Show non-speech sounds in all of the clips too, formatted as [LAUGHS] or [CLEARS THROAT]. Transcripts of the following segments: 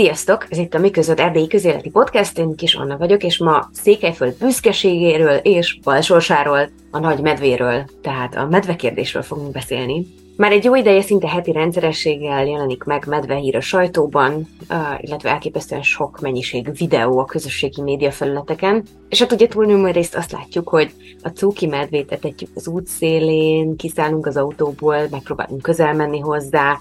Sziasztok! Ez itt a Mi között Erdélyi Közéleti Podcast, én Kis Anna vagyok, és ma Székelyföld büszkeségéről és balsorsáról, a nagy medvéről, tehát a medvekérdésről fogunk beszélni. Már egy jó ideje szinte heti rendszerességgel jelenik meg medvehír a sajtóban, illetve elképesztően sok mennyiség videó a közösségi média felületeken. És hát ugye túlnyomó részt azt látjuk, hogy a cuki medvét etetjük az útszélén, kiszállunk az autóból, megpróbálunk közel menni hozzá,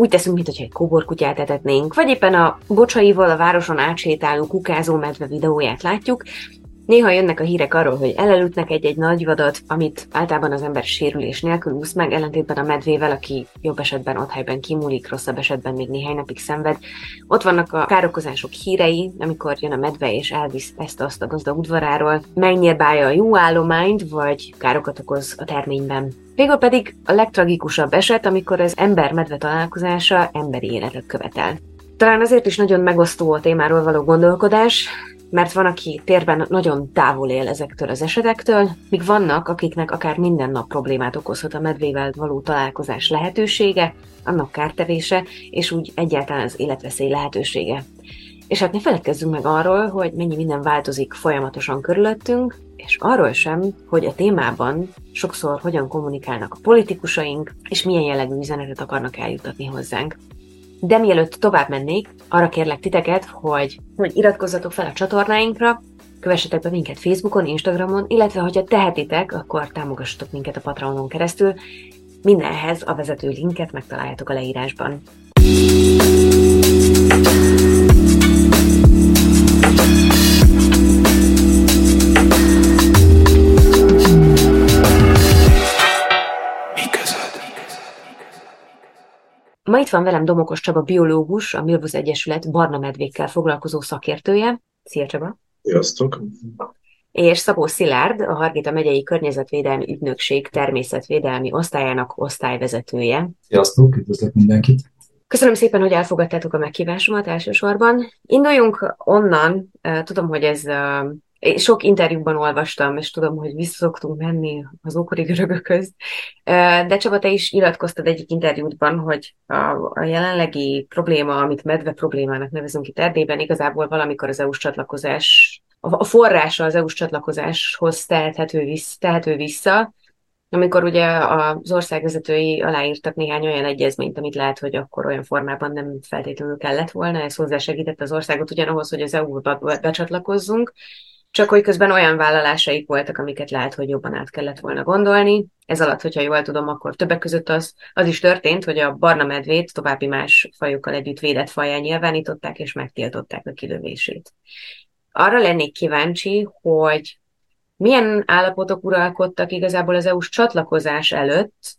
úgy teszünk, mintha egy kóborkutyát etetnénk, vagy éppen a bocsaival a városon átsétáló kukázó medve videóját látjuk, Néha jönnek a hírek arról, hogy elelütnek egy-egy nagy vadat, amit általában az ember sérülés nélkül úsz meg, ellentétben a medvével, aki jobb esetben ott helyben kimúlik, rosszabb esetben még néhány napig szenved. Ott vannak a károkozások hírei, amikor jön a medve és elvisz ezt azt a gazda udvaráról, megnyírbálja a jó állományt, vagy károkat okoz a terményben. Végül pedig a legtragikusabb eset, amikor az ember-medve találkozása emberi életet követel. Talán azért is nagyon megosztó a témáról való gondolkodás, mert van, aki térben nagyon távol él ezektől az esetektől, míg vannak, akiknek akár minden nap problémát okozhat a medvével való találkozás lehetősége, annak kártevése, és úgy egyáltalán az életveszély lehetősége. És hát ne feledkezzünk meg arról, hogy mennyi minden változik folyamatosan körülöttünk, és arról sem, hogy a témában sokszor hogyan kommunikálnak a politikusaink, és milyen jellegű üzenetet akarnak eljutatni hozzánk. De mielőtt tovább mennék, arra kérlek titeket, hogy, hogy iratkozzatok fel a csatornáinkra, kövessetek be minket Facebookon, Instagramon, illetve ha tehetitek, akkor támogassatok minket a Patreonon keresztül. Mindenhez a vezető linket megtaláljátok a leírásban. Ma itt van velem Domokos Csaba biológus, a Milbusz Egyesület barna medvékkel foglalkozó szakértője. Szia Csaba! Sziasztok! És Szabó Szilárd, a Hargita megyei Környezetvédelmi Ügynökség természetvédelmi osztályának osztályvezetője. Sziasztok, üdvözlök mindenkit! Köszönöm szépen, hogy elfogadtátok a meghívásomat elsősorban. Induljunk onnan, tudom, hogy ez sok interjúban olvastam, és tudom, hogy visszaszoktunk menni az ókori görögökhöz, de Csaba, te is iratkoztad egyik interjútban, hogy a, a jelenlegi probléma, amit medve problémának nevezünk itt Erdélyben, igazából valamikor az EU-s csatlakozás, a forrása az EU-s csatlakozáshoz tehető vissza, tehető vissza, amikor ugye az országvezetői aláírtak néhány olyan egyezményt, amit lehet, hogy akkor olyan formában nem feltétlenül kellett volna, ez hozzásegített az országot ugyanahoz, hogy az EU-ba becsatlakozzunk, csak hogy közben olyan vállalásaik voltak, amiket lehet, hogy jobban át kellett volna gondolni. Ez alatt, hogyha jól tudom, akkor többek között az, az is történt, hogy a barna medvét további más fajokkal együtt védett faján nyilvánították, és megtiltották a kilövését. Arra lennék kíváncsi, hogy milyen állapotok uralkodtak igazából az EU-s csatlakozás előtt,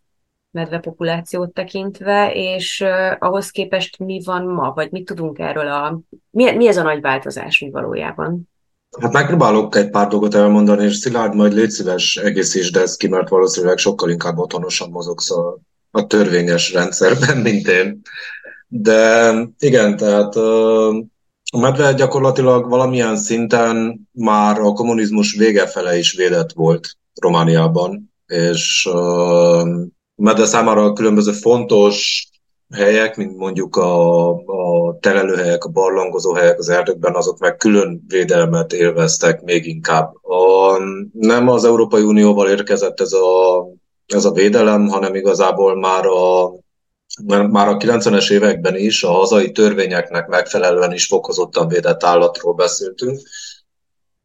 medvepopulációt tekintve, és uh, ahhoz képest mi van ma, vagy mit tudunk erről a... Mi, mi ez a nagy változás mi valójában? Hát megpróbálok egy pár dolgot elmondani, és Szilárd, majd légy szíves egészítsd ezt ki, mert valószínűleg sokkal inkább otthonosan mozogsz a, a törvényes rendszerben, [LAUGHS] mint én. De igen, tehát a medve gyakorlatilag valamilyen szinten már a kommunizmus vége fele is védett volt Romániában, és medve számára különböző fontos helyek, mint mondjuk a, a terelőhelyek, a barlangozó helyek az erdőkben, azok meg külön védelmet élveztek még inkább. A, nem az Európai Unióval érkezett ez a, ez a védelem, hanem igazából már a már a 90-es években is a hazai törvényeknek megfelelően is fokozottan védett állatról beszéltünk.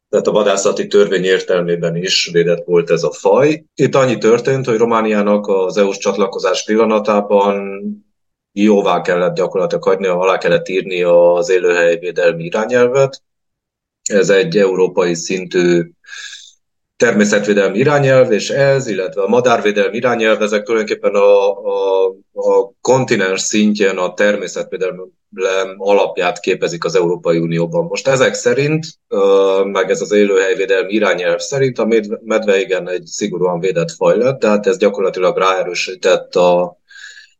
Tehát a vadászati törvény értelmében is védett volt ez a faj. Itt annyi történt, hogy Romániának az EU-s csatlakozás pillanatában jóvá kellett gyakorlatilag hagyni, alá kellett írni az élőhelyvédelmi irányelvet. Ez egy európai szintű természetvédelmi irányelv, és ez, illetve a madárvédelmi irányelv, ezek tulajdonképpen a, a, a kontinens szintjén a természetvédelem alapját képezik az Európai Unióban. Most ezek szerint, meg ez az élőhelyvédelmi irányelv szerint a medve igen egy szigorúan védett faj lett, tehát ez gyakorlatilag ráerősített a,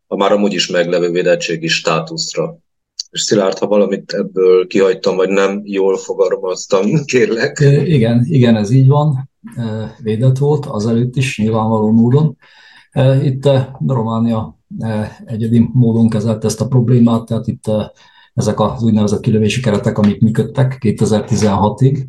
a már amúgy is meglevő védettségi státuszra. És Szilárd, ha valamit ebből kihagytam, vagy nem jól fogalmaztam, [LAUGHS] kérlek. Igen, igen, ez így van. Védett volt, azelőtt is nyilvánvaló módon. Itt Románia egyedi módon kezelt ezt a problémát, tehát itt ezek az úgynevezett kilövési keretek, amik működtek 2016-ig.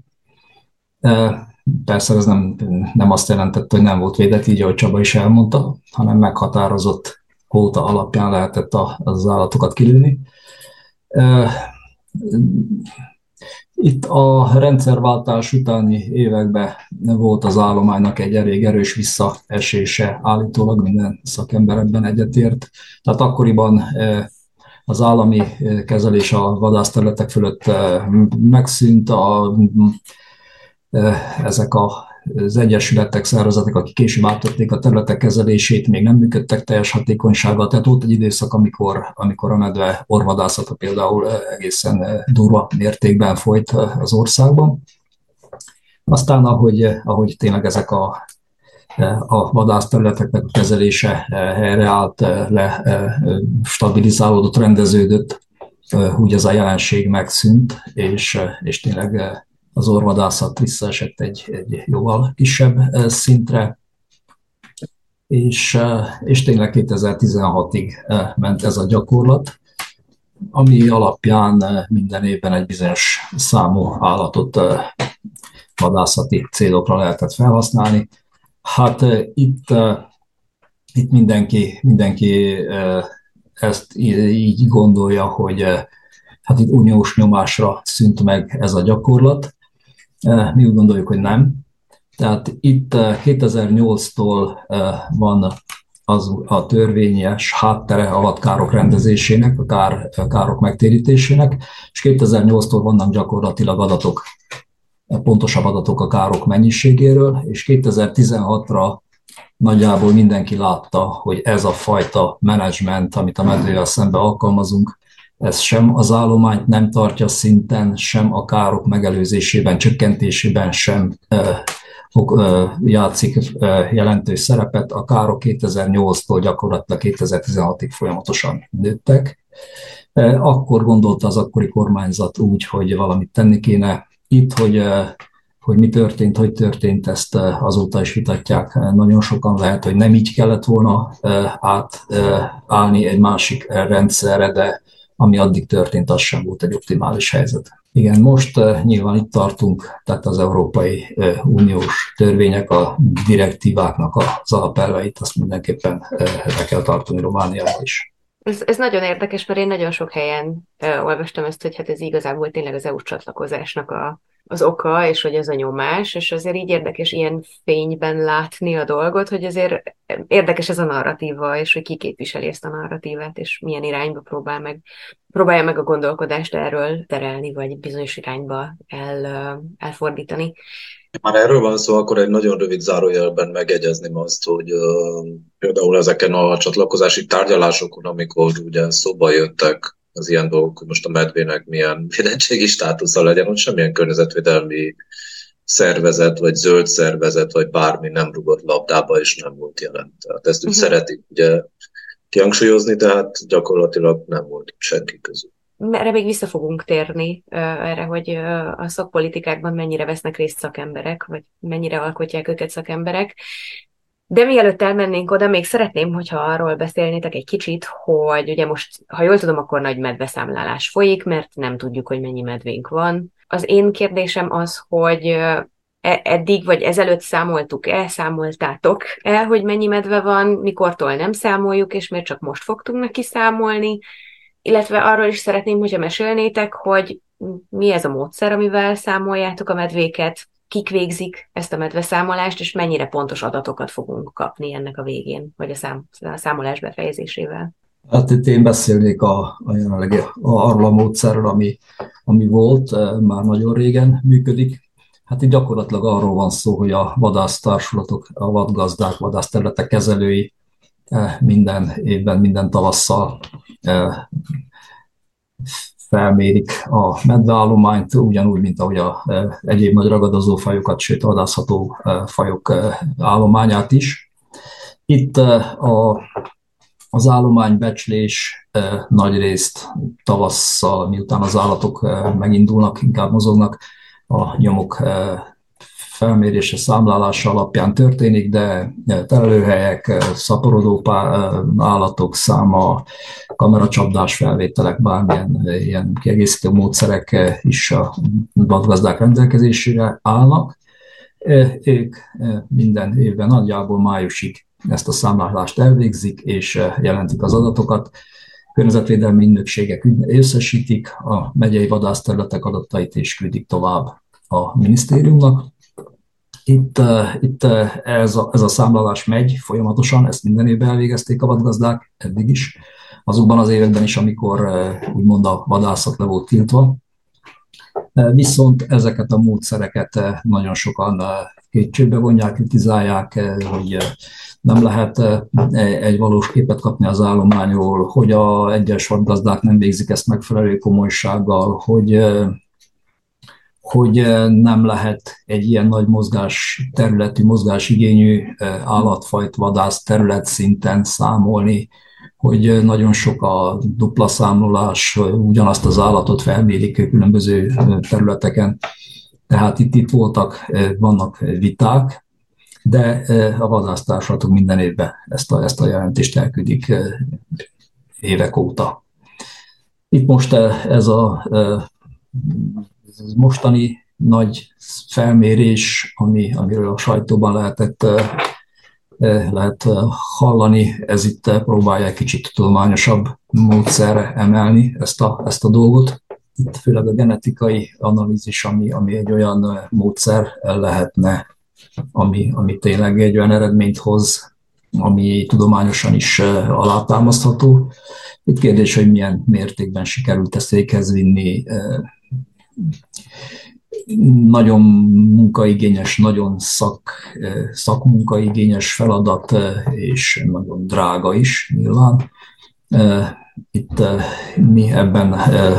Persze ez nem, nem azt jelentette, hogy nem volt védett, így ahogy Csaba is elmondta, hanem meghatározott kóta alapján lehetett az állatokat kilőni. Itt a rendszerváltás utáni években volt az állománynak egy elég erős visszaesése, állítólag minden szakember ebben egyetért. Tehát akkoriban az állami kezelés a vadászterületek fölött megszűnt, a, ezek a az egyesületek, szervezetek, akik később átvették a területek kezelését, még nem működtek teljes hatékonysággal. Tehát volt egy időszak, amikor, amikor a medve orvadászata például egészen durva mértékben folyt az országban. Aztán, ahogy, ahogy tényleg ezek a, a vadászterületeknek a kezelése helyreállt, le, stabilizálódott, rendeződött, úgy ez a jelenség megszűnt, és, és tényleg az orvadászat visszaesett egy, egy jóval kisebb szintre, és, és tényleg 2016-ig ment ez a gyakorlat, ami alapján minden évben egy bizonyos számú állatot vadászati célokra lehetett felhasználni. Hát itt, itt mindenki, mindenki ezt így gondolja, hogy hát itt uniós nyomásra szűnt meg ez a gyakorlat, mi úgy gondoljuk, hogy nem. Tehát itt 2008-tól van az a törvényes háttere a vadkárok rendezésének, a, kár, a károk megtérítésének, és 2008-tól vannak gyakorlatilag adatok, pontosabb adatok a károk mennyiségéről, és 2016-ra nagyjából mindenki látta, hogy ez a fajta menedzsment, amit a medvével szemben alkalmazunk, ez sem az állományt nem tartja szinten, sem a károk megelőzésében, csökkentésében sem játszik jelentős szerepet. A károk 2008-tól gyakorlatilag 2016-ig folyamatosan nőttek. Akkor gondolta az akkori kormányzat úgy, hogy valamit tenni kéne. Itt, hogy hogy mi történt, hogy történt, ezt azóta is vitatják. Nagyon sokan lehet, hogy nem így kellett volna átállni egy másik rendszerre, de ami addig történt, az sem volt egy optimális helyzet. Igen, most uh, nyilván itt tartunk, tehát az Európai uh, Uniós törvények, a direktíváknak az alapelveit, azt mindenképpen le kell tartani Romániában is. Ez, ez nagyon érdekes, mert én nagyon sok helyen uh, olvastam ezt, hogy hát ez igazából tényleg az EU-s csatlakozásnak a, az oka, és hogy ez a nyomás, és azért így érdekes ilyen fényben látni a dolgot, hogy azért érdekes ez a narratíva, és hogy ki képviseli ezt a narratívát, és milyen irányba próbál meg, próbálja meg a gondolkodást erről terelni, vagy bizonyos irányba el, elfordítani. Már erről van szó, akkor egy nagyon rövid zárójelben megegyezném azt, hogy uh, például ezeken a csatlakozási tárgyalásokon, amikor ugye szóba jöttek az ilyen dolgok, hogy most a medvének milyen védettségi státusza legyen, hogy semmilyen környezetvédelmi szervezet, vagy zöld szervezet, vagy bármi nem rugott labdába, és nem volt jelen. Tehát ezt úgy uh-huh. szeretik ugye kihangsúlyozni, tehát gyakorlatilag nem volt senki közül. Erre még vissza fogunk térni, erre, hogy a szakpolitikákban mennyire vesznek részt szakemberek, vagy mennyire alkotják őket szakemberek. De mielőtt elmennénk oda, még szeretném, hogyha arról beszélnétek egy kicsit, hogy ugye most, ha jól tudom, akkor nagy medveszámlálás folyik, mert nem tudjuk, hogy mennyi medvénk van. Az én kérdésem az, hogy e, eddig vagy ezelőtt számoltuk el, számoltátok el, hogy mennyi medve van, mikortól nem számoljuk, és miért csak most fogtunk neki számolni, illetve arról is szeretném, hogyha mesélnétek, hogy mi ez a módszer, amivel számoljátok a medvéket, kik végzik ezt a medveszámolást, és mennyire pontos adatokat fogunk kapni ennek a végén, vagy a, szám, a számolás befejezésével? Hát itt én beszélnék a, a jelenlegi arról a módszerről, ami, ami volt, eh, már nagyon régen működik. Hát itt gyakorlatilag arról van szó, hogy a vadásztársulatok, a vadgazdák, vadászterületek kezelői eh, minden évben, minden tavasszal eh, felmérik a medveállományt, ugyanúgy, mint ahogy a e, egyéb nagy ragadozó fajokat, sőt vadászható e, fajok e, állományát is. Itt a, az állománybecslés nagy részt tavasszal, miután az állatok megindulnak, inkább mozognak, a nyomok felmérése, számlálása alapján történik, de telelőhelyek, szaporodó állatok száma, kameracsapdás felvételek, bármilyen ilyen kiegészítő módszerek is a vadgazdák rendelkezésére állnak. Ők minden évben nagyjából májusig ezt a számlálást elvégzik, és jelentik az adatokat környezetvédelmi ügynökségek összesítik a megyei vadászterületek adatait és küldik tovább a minisztériumnak. Itt, itt ez, a, ez a számlálás megy folyamatosan, ezt minden évben elvégezték a vadgazdák, eddig is, azokban az években is, amikor úgymond a vadászat le volt tiltva. Viszont ezeket a módszereket nagyon sokan kétségbe vonják, kritizálják, hogy nem lehet egy valós képet kapni az állományról, hogy a egyes vadgazdák nem végzik ezt megfelelő komolysággal, hogy hogy nem lehet egy ilyen nagy mozgás területi, mozgásigényű állatfajt vadász terület szinten számolni, hogy nagyon sok a dupla számolás, ugyanazt az állatot felmérik különböző területeken. Tehát itt, itt voltak, vannak viták, de a vadásztársatok minden évben ezt a, ezt a jelentést elküldik évek óta. Itt most ez a ez mostani nagy felmérés, ami, amiről a sajtóban lehetett lehet hallani, ez itt próbálja kicsit tudományosabb módszerre emelni ezt a, ezt a dolgot. Itt főleg a genetikai analízis, ami, ami egy olyan módszer lehetne ami, ami tényleg egy olyan eredményt hoz, ami tudományosan is alátámasztható. Itt kérdés, hogy milyen mértékben sikerült ezt véghez vinni. Nagyon munkaigényes, nagyon szak, szakmunkaigényes feladat, és nagyon drága is nyilván itt mi ebben,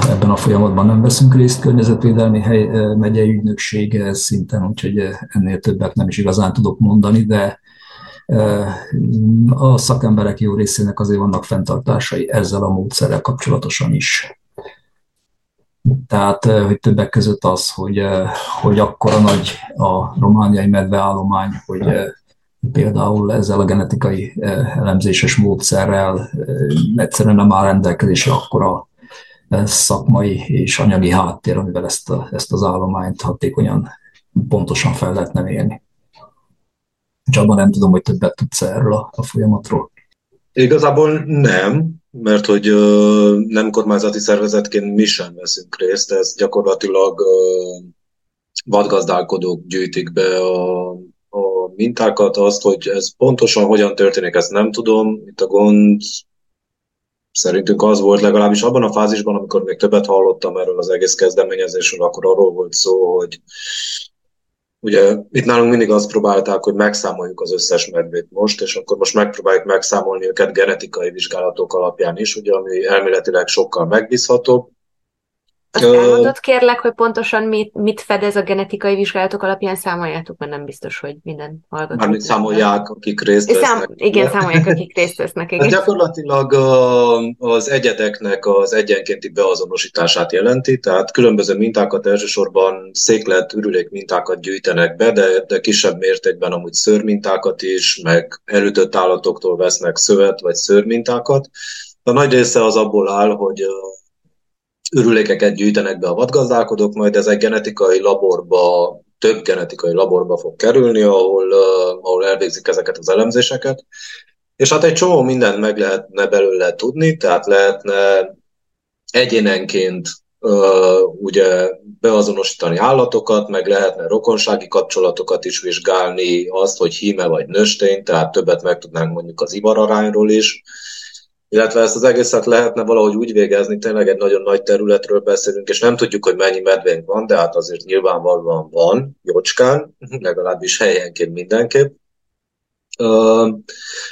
ebben a folyamatban nem veszünk részt környezetvédelmi hely, megyei ügynökség szinten, úgyhogy ennél többet nem is igazán tudok mondani, de a szakemberek jó részének azért vannak fenntartásai ezzel a módszerrel kapcsolatosan is. Tehát, hogy többek között az, hogy, hogy akkora nagy a romániai medveállomány, hogy például ezzel a genetikai eh, elemzéses módszerrel eh, egyszerűen nem áll rendelkezésre akkora eh, szakmai és anyagi háttér, amivel ezt, a, ezt az állományt hatékonyan, pontosan fel lehetne mérni. És abban nem tudom, hogy többet tudsz erről a, a folyamatról. Igazából nem, mert hogy ö, nem kormányzati szervezetként mi sem veszünk részt, ez gyakorlatilag vadgazdálkodók gyűjtik be a a mintákat, azt, hogy ez pontosan hogyan történik, ezt nem tudom. Itt a gond szerintünk az volt, legalábbis abban a fázisban, amikor még többet hallottam erről az egész kezdeményezésről, akkor arról volt szó, hogy ugye itt nálunk mindig azt próbálták, hogy megszámoljuk az összes medvét most, és akkor most megpróbáljuk megszámolni őket genetikai vizsgálatok alapján is, ugye, ami elméletileg sokkal megbízhatóbb, azt elmondod kérlek, hogy pontosan mit, mit fedez a genetikai vizsgálatok alapján számoljátok, mert nem biztos, hogy minden hallgató. Mármint számolják, akik részt vesznek. Szám, igen, számolják, akik részt vesznek. Igen. Ez gyakorlatilag az egyedeknek az egyenkénti beazonosítását jelenti, tehát különböző mintákat elsősorban széklet, ürülék mintákat gyűjtenek be, de, de kisebb mértékben amúgy szőrmintákat is, meg elütött állatoktól vesznek szövet vagy szőrmintákat. A nagy része az abból áll, hogy ürülékeket gyűjtenek be a vadgazdálkodók, majd ez egy genetikai laborba, több genetikai laborba fog kerülni, ahol, ahol elvégzik ezeket az elemzéseket. És hát egy csomó mindent meg lehetne belőle tudni, tehát lehetne egyénenként ugye beazonosítani állatokat, meg lehetne rokonsági kapcsolatokat is vizsgálni, azt, hogy híme vagy nőstény, tehát többet meg tudnánk mondjuk az ivararányról is, illetve ezt az egészet lehetne valahogy úgy végezni, tényleg egy nagyon nagy területről beszélünk, és nem tudjuk, hogy mennyi medvénk van, de hát azért nyilvánvalóan van, jócskán, [LAUGHS] legalábbis helyenként mindenképp.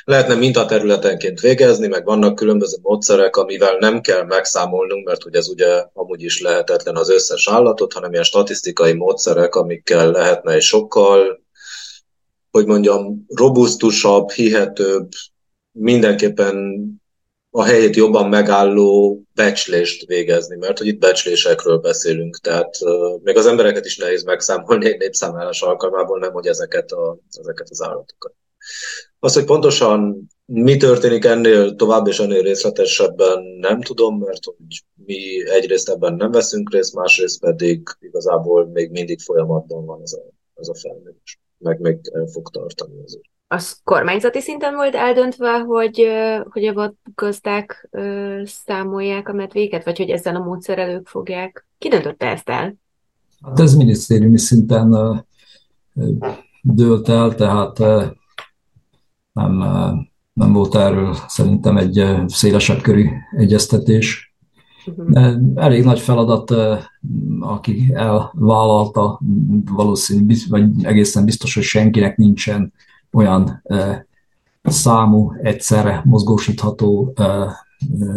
Lehetne mintaterületenként végezni, meg vannak különböző módszerek, amivel nem kell megszámolnunk, mert ugye ez ugye amúgy is lehetetlen az összes állatot, hanem ilyen statisztikai módszerek, amikkel lehetne egy sokkal, hogy mondjam, robusztusabb, hihetőbb, mindenképpen a helyét jobban megálló becslést végezni, mert hogy itt becslésekről beszélünk, tehát uh, még az embereket is nehéz megszámolni egy népszámlálás alkalmából, nem hogy ezeket, a, ezeket az állatokat. Az, hogy pontosan mi történik ennél tovább és ennél részletesebben nem tudom, mert hogy mi egyrészt ebben nem veszünk részt, másrészt pedig igazából még mindig folyamatban van ez a, ez a felmérés. Meg még el fog tartani azért. Az kormányzati szinten volt eldöntve, hogy, hogy a vadgazdák számolják a medvéket, vagy hogy ezzel a módszerrel ők fogják? Ki döntötte ezt el? Hát ez minisztériumi szinten dőlt el, tehát nem, nem volt erről szerintem egy szélesebb körű egyeztetés. Mhm. De elég nagy feladat, aki elvállalta, valószínű, vagy egészen biztos, hogy senkinek nincsen olyan számú, egyszerre mozgósítható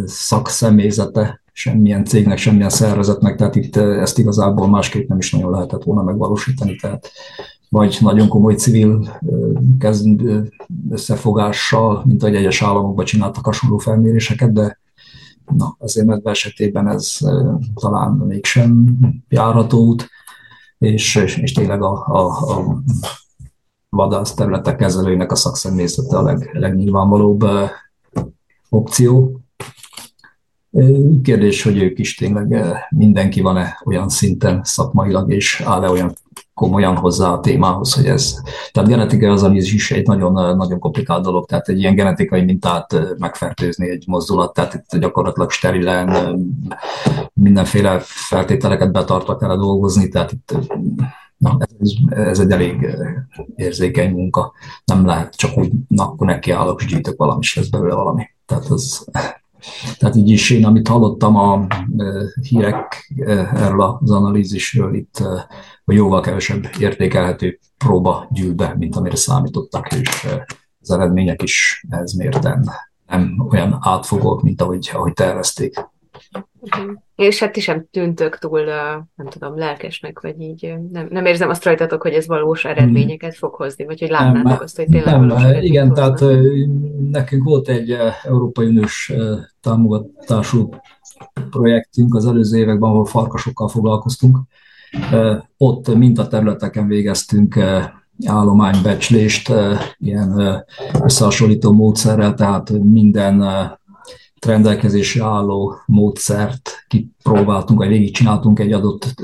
szakszemélyzete semmilyen cégnek, semmilyen szervezetnek, tehát itt ezt igazából másképp nem is nagyon lehetett volna megvalósítani, tehát vagy nagyon komoly civil összefogással, mint ahogy egyes államokban csináltak hasonló felméréseket, de na, azért medve esetében ez talán mégsem járható út, és, és tényleg a, a, a vadász területek kezelőinek a szakszemélyzete a leg, legnyilvánvalóbb opció. Kérdés, hogy ők is tényleg mindenki van-e olyan szinten szakmailag, és áll-e olyan komolyan hozzá a témához, hogy ez. Tehát genetikai az, ami is egy nagyon, nagyon komplikált dolog, tehát egy ilyen genetikai mintát megfertőzni egy mozdulat, tehát itt gyakorlatilag sterilen mindenféle feltételeket betartva kell dolgozni, tehát itt na, ez, ez egy elég érzékeny munka. Nem lehet csak úgy, na, akkor nekiállok, és gyűjtök valami, és lesz belőle valami. Tehát az, tehát így is én, amit hallottam a hírek erről az analízisről, itt hogy jóval kevesebb értékelhető próba gyűl be, mint amire számítottak, és az eredmények is ez mérten nem olyan átfogók, mint ahogy, ahogy tervezték. Uh-huh. És hát ti sem tűntök túl, nem tudom, lelkesnek, vagy így nem, nem érzem azt rajtatok, hogy ez valós eredményeket fog hozni, vagy hogy látnátok nem, azt, hogy tényleg nem, valós Igen, hozna. tehát nekünk volt egy Európai Uniós támogatású projektünk az előző években, ahol farkasokkal foglalkoztunk, ott mintaterületeken végeztünk állománybecslést, ilyen összehasonlító módszerrel, tehát minden rendelkezésre álló módszert kipróbáltunk, vagy végigcsináltunk egy adott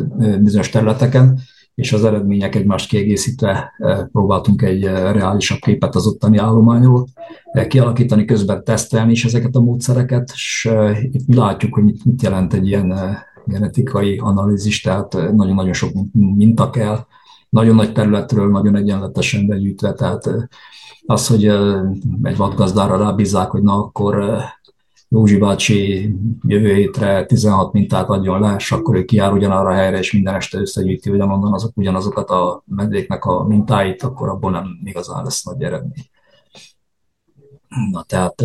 bizonyos területeken, és az eredmények egymást kiegészítve próbáltunk egy reálisabb képet az ottani állományról kialakítani, közben tesztelni is ezeket a módszereket, és itt látjuk, hogy mit jelent egy ilyen genetikai analízis, tehát nagyon-nagyon sok minta kell, nagyon nagy területről, nagyon egyenletesen begyűjtve, tehát az, hogy egy vadgazdára rábízzák, hogy na akkor Józsi bácsi jövő hétre 16 mintát adjon le, és akkor ő kiáll ugyanarra a helyre, és minden este összegyűjti ugyanonnan azok, ugyanazokat a medvéknek a mintáit, akkor abból nem igazán lesz nagy eredmény. Na tehát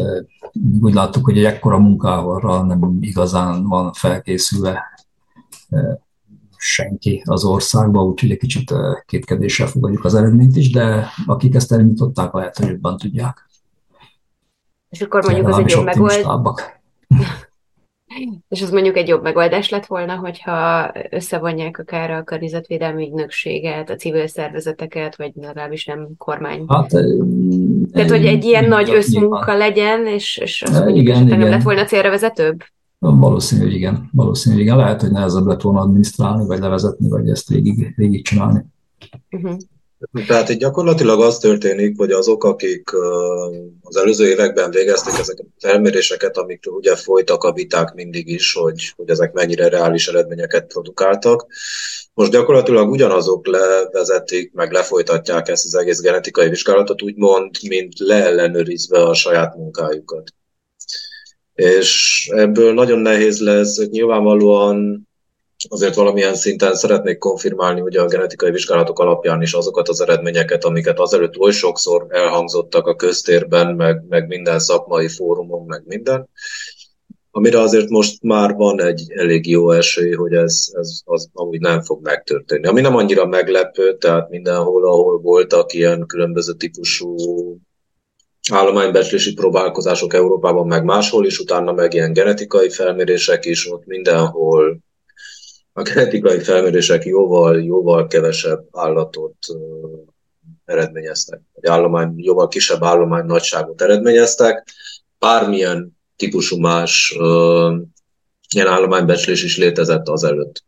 úgy láttuk, hogy egy ekkora munkával nem igazán van felkészülve senki az országba, úgyhogy egy kicsit kétkedéssel fogadjuk az eredményt is, de akik ezt elindították, lehet, hogy jobban tudják. És akkor mondjuk az egy jobb megoldás. [LAUGHS] És az mondjuk egy jobb megoldás lett volna, hogyha összevonják akár a környezetvédelmi ügynökséget, a civil szervezeteket, vagy legalábbis nem kormány. Hát, Tehát, hogy egy ilyen nagy összmunka legyen, és, és az mondjuk igen, igen. nem lett volna célra vezetőbb? Valószínű, hogy igen. Valószínű, hogy igen. Lehet, hogy nehezebb lett volna adminisztrálni, vagy levezetni, vagy ezt végig, végig csinálni. Uh-huh. Tehát itt gyakorlatilag az történik, hogy azok, akik az előző években végezték ezeket a felméréseket, amikről ugye folytak a viták mindig is, hogy, hogy ezek mennyire reális eredményeket produkáltak, most gyakorlatilag ugyanazok levezetik, meg lefolytatják ezt az egész genetikai vizsgálatot, úgymond, mint leellenőrizve a saját munkájukat. És ebből nagyon nehéz lesz, hogy nyilvánvalóan azért valamilyen szinten szeretnék konfirmálni ugye a genetikai vizsgálatok alapján is azokat az eredményeket, amiket azelőtt oly sokszor elhangzottak a köztérben, meg, meg minden szakmai fórumon, meg minden, amire azért most már van egy elég jó esély, hogy ez, ez az amúgy nem fog megtörténni. Ami nem annyira meglepő, tehát mindenhol, ahol voltak ilyen különböző típusú állománybecslési próbálkozások Európában, meg máshol is, utána meg ilyen genetikai felmérések is, ott mindenhol a genetikai felmérések jóval, jóval kevesebb állatot eredményeztek, vagy állomány, jóval kisebb állomány nagyságot eredményeztek. Bármilyen típusú más uh, ilyen állománybecslés is létezett azelőtt.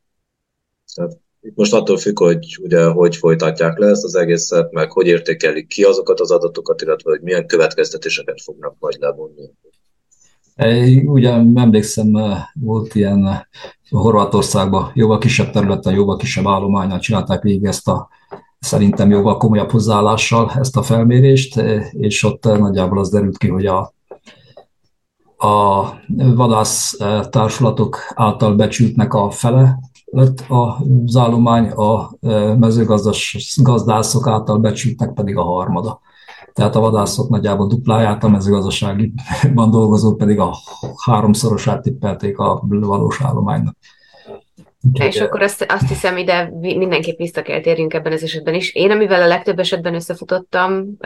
Tehát itt most attól függ, hogy ugye hogy folytatják le ezt az egészet, meg hogy értékelik ki azokat az adatokat, illetve hogy milyen következtetéseket fognak majd levonni. Ugye emlékszem, volt ilyen Horvátországban jóval kisebb területen, jóval kisebb állományon csinálták végig ezt a szerintem jóval komolyabb hozzáállással ezt a felmérést, és ott nagyjából az derült ki, hogy a, a vadász társulatok által becsültnek a fele lett az állomány, a mezőgazdászok által becsültnek pedig a harmada. Tehát a vadászok nagyjából dupláját, a mezőgazdaságiban dolgozók pedig a háromszorosát tippelték a valós állománynak. És akkor azt, azt hiszem, ide mindenképp vissza kell térjünk ebben az esetben is. Én, amivel a legtöbb esetben összefutottam,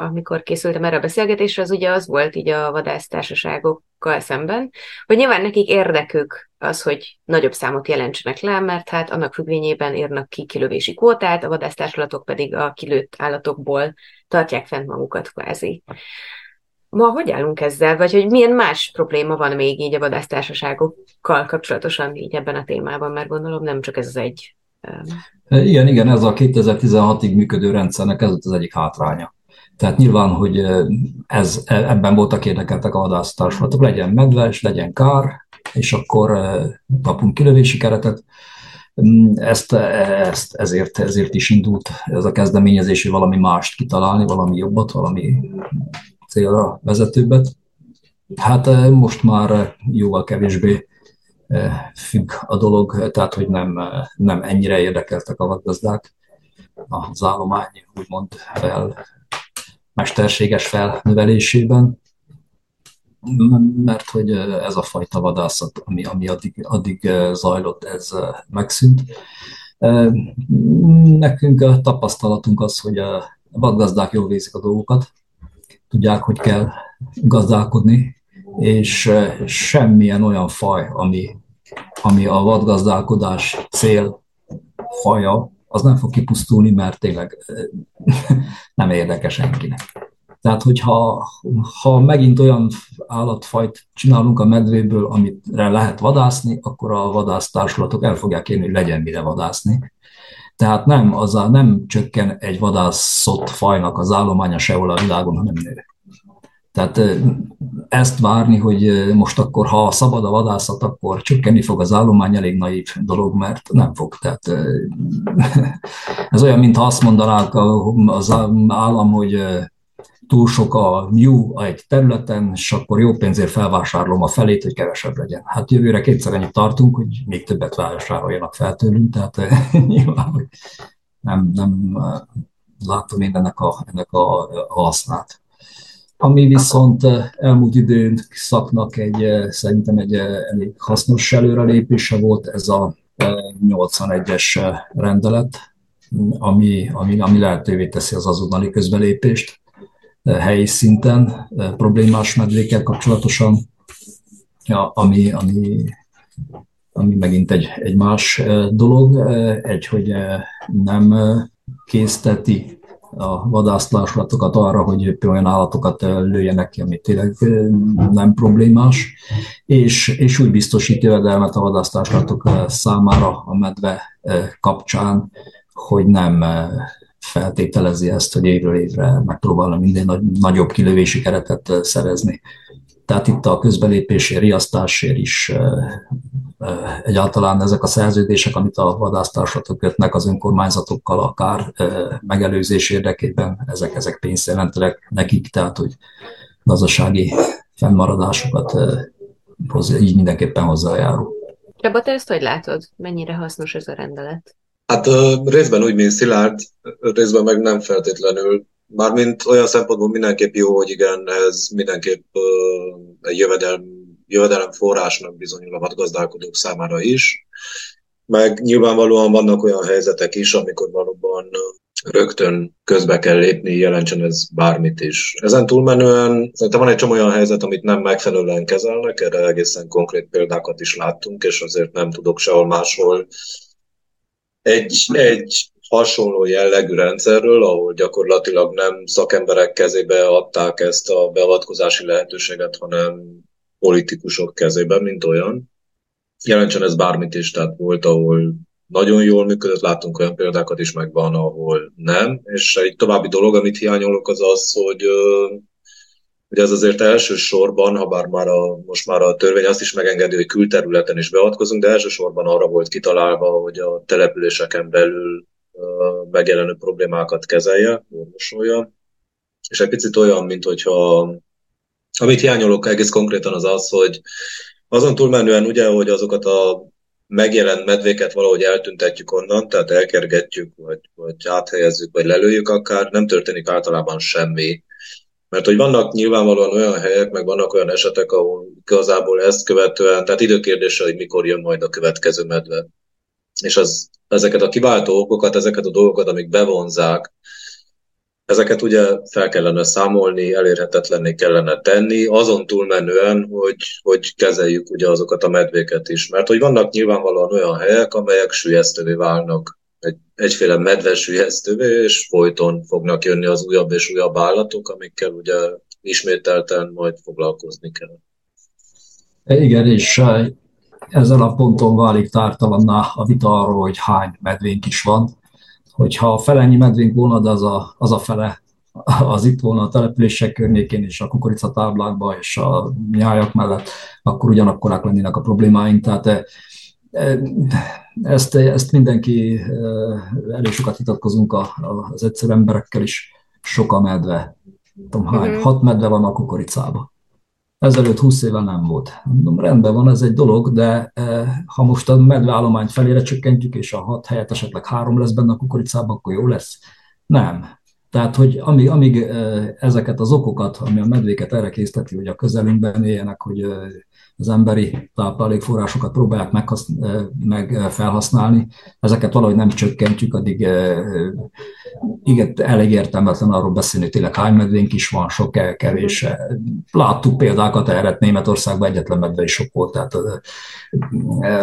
amikor készültem erre a beszélgetésre, az ugye az volt így a vadásztársaságokkal szemben, hogy nyilván nekik érdekük az, hogy nagyobb számot jelentsenek le, mert hát annak függvényében írnak ki kilövési kvótát, a vadásztársulatok pedig a kilőtt állatokból tartják fent magukat kvázi. Ma hogy állunk ezzel, vagy hogy milyen más probléma van még így a vadásztársaságokkal kapcsolatosan így ebben a témában, mert gondolom nem csak ez az egy. Igen, igen, ez a 2016-ig működő rendszernek ez az egyik hátránya. Tehát nyilván, hogy ez, e, ebben voltak érdekeltek a vadásztársulatok, legyen medves, legyen kár, és akkor kapunk kilövési keretet. Mm, ezt, ezt ezért, ezért is indult ez a kezdeményezés, hogy valami mást kitalálni, valami jobbat, valami célra vezetőbbet. Hát eh, most már jóval kevésbé eh, függ a dolog, tehát hogy nem, eh, nem ennyire érdekeltek a vadgazdák az állomány úgymond fel, mesterséges felnövelésében, mert hogy ez a fajta vadászat, ami, ami addig, addig zajlott, ez megszűnt. Nekünk a tapasztalatunk az, hogy a vadgazdák jól végzik a dolgokat, tudják, hogy kell gazdálkodni, és semmilyen olyan faj, ami, ami a vadgazdálkodás cél faja, az nem fog kipusztulni, mert tényleg [LAUGHS] nem érdekes senkinek. Tehát, hogyha ha megint olyan állatfajt csinálunk a medvéből, amire lehet vadászni, akkor a vadásztársulatok el fogják kérni, hogy legyen mire vadászni. Tehát nem, az a, nem csökken egy vadászott fajnak az állománya sehol a világon, hanem nő. Tehát ezt várni, hogy most akkor, ha szabad a vadászat, akkor csökkenni fog az állomány, elég naív dolog, mert nem fog. Tehát [LAUGHS] ez olyan, mintha azt mondanák az állam, hogy túl sok a new egy területen, és akkor jó pénzért felvásárolom a felét, hogy kevesebb legyen. Hát jövőre kétszer ennyit tartunk, hogy még többet vásároljanak fel tőlünk, tehát [LAUGHS] nyilván, hogy nem, nem látom én ennek a, ennek a, a hasznát. Ami viszont elmúlt időn szaknak egy, szerintem egy elég hasznos előrelépése volt, ez a 81-es rendelet, ami, ami, ami lehetővé teszi az azonnali közbelépést helyi szinten problémás medvékkel kapcsolatosan, ja, ami, ami, ami megint egy, egy más dolog, egy, hogy nem készteti a vadásztársulatokat arra, hogy olyan állatokat lőjenek ki, ami tényleg nem problémás, és, és úgy biztosít jövedelmet a vadásztársulatok számára a medve kapcsán, hogy nem feltételezi ezt, hogy évről évre megpróbálna minden nagy, nagyobb kilövési keretet szerezni. Tehát itt a közbelépési riasztásért is egyáltalán ezek a szerződések, amit a vadásztársatok kötnek az önkormányzatokkal akár megelőzés érdekében, ezek, ezek pénzt jelentenek nekik, tehát hogy gazdasági fennmaradásokat így mindenképpen hozzájárul. Csaba, te ezt hogy látod? Mennyire hasznos ez a rendelet? Hát részben úgy, mint Szilárd, részben meg nem feltétlenül. Mármint olyan szempontból mindenképp jó, hogy igen, ez mindenképp egy jövedelem, jövedelem forrásnak bizonyul a vadgazdálkodók számára is. Meg nyilvánvalóan vannak olyan helyzetek is, amikor valóban rögtön közbe kell lépni, jelentsen ez bármit is. Ezen túlmenően szerintem van egy csomó olyan helyzet, amit nem megfelelően kezelnek, erre egészen konkrét példákat is láttunk, és azért nem tudok sehol máshol egy, egy hasonló jellegű rendszerről, ahol gyakorlatilag nem szakemberek kezébe adták ezt a beavatkozási lehetőséget, hanem politikusok kezében, mint olyan. Jelentsen ez bármit is, tehát volt, ahol nagyon jól működött, látunk olyan példákat is, meg van, ahol nem. És egy további dolog, amit hiányolok, az az, hogy hogy ez azért elsősorban, ha bár már a, most már a törvény azt is megengedi, hogy külterületen is beavatkozunk, de elsősorban arra volt kitalálva, hogy a településeken belül megjelenő problémákat kezelje, orvosolja. És egy picit olyan, mint hogyha, amit hiányolok egész konkrétan az az, hogy azon túlmenően ugye, hogy azokat a megjelent medvéket valahogy eltüntetjük onnan, tehát elkergetjük, vagy, vagy áthelyezzük, vagy lelőjük akár, nem történik általában semmi. Mert hogy vannak nyilvánvalóan olyan helyek, meg vannak olyan esetek, ahol igazából ezt követően, tehát időkérdése, hogy mikor jön majd a következő medve. És az, ezeket a kiváltó okokat, ezeket a dolgokat, amik bevonzák, ezeket ugye fel kellene számolni, elérhetetlenné kellene tenni, azon túlmenően, hogy, hogy kezeljük ugye azokat a medvéket is. Mert hogy vannak nyilvánvalóan olyan helyek, amelyek sülyeztővé válnak, egy, egyféle medves sülyeztővé, és folyton fognak jönni az újabb és újabb állatok, amikkel ugye ismételten majd foglalkozni kell. Igen, és ezzel a ponton válik tártalanná a vita arról, hogy hány medvénk is van hogyha felennyi medvénk volna, de az a, az a fele az itt volna a települések környékén és a kukoricatáblákban és a nyájak mellett, akkor ugyanakkorák lennének a problémáink. Tehát e, e, ezt, ezt mindenki, elég sokat vitatkozunk az egyszerű emberekkel is, sok a medve. Tudom, hány, uh-huh. hat medve van a kukoricában ezelőtt 20 éve nem volt. Mondom, rendben van, ez egy dolog, de ha most a medveállományt felére csökkentjük, és a hat helyet esetleg három lesz benne a kukoricában, akkor jó lesz? Nem. Tehát, hogy amíg, amíg e, ezeket az okokat, ami a medvéket erre készteti, hogy a közelünkben éljenek, hogy e, az emberi táplálékforrásokat próbálják meghasz, meg felhasználni, ezeket valahogy nem csökkentjük, addig igen, elég értelmetlen arról beszélni, tényleg hány medvénk is van, sok kevés. Láttuk példákat erre, Németországban egyetlen medve is sok volt, tehát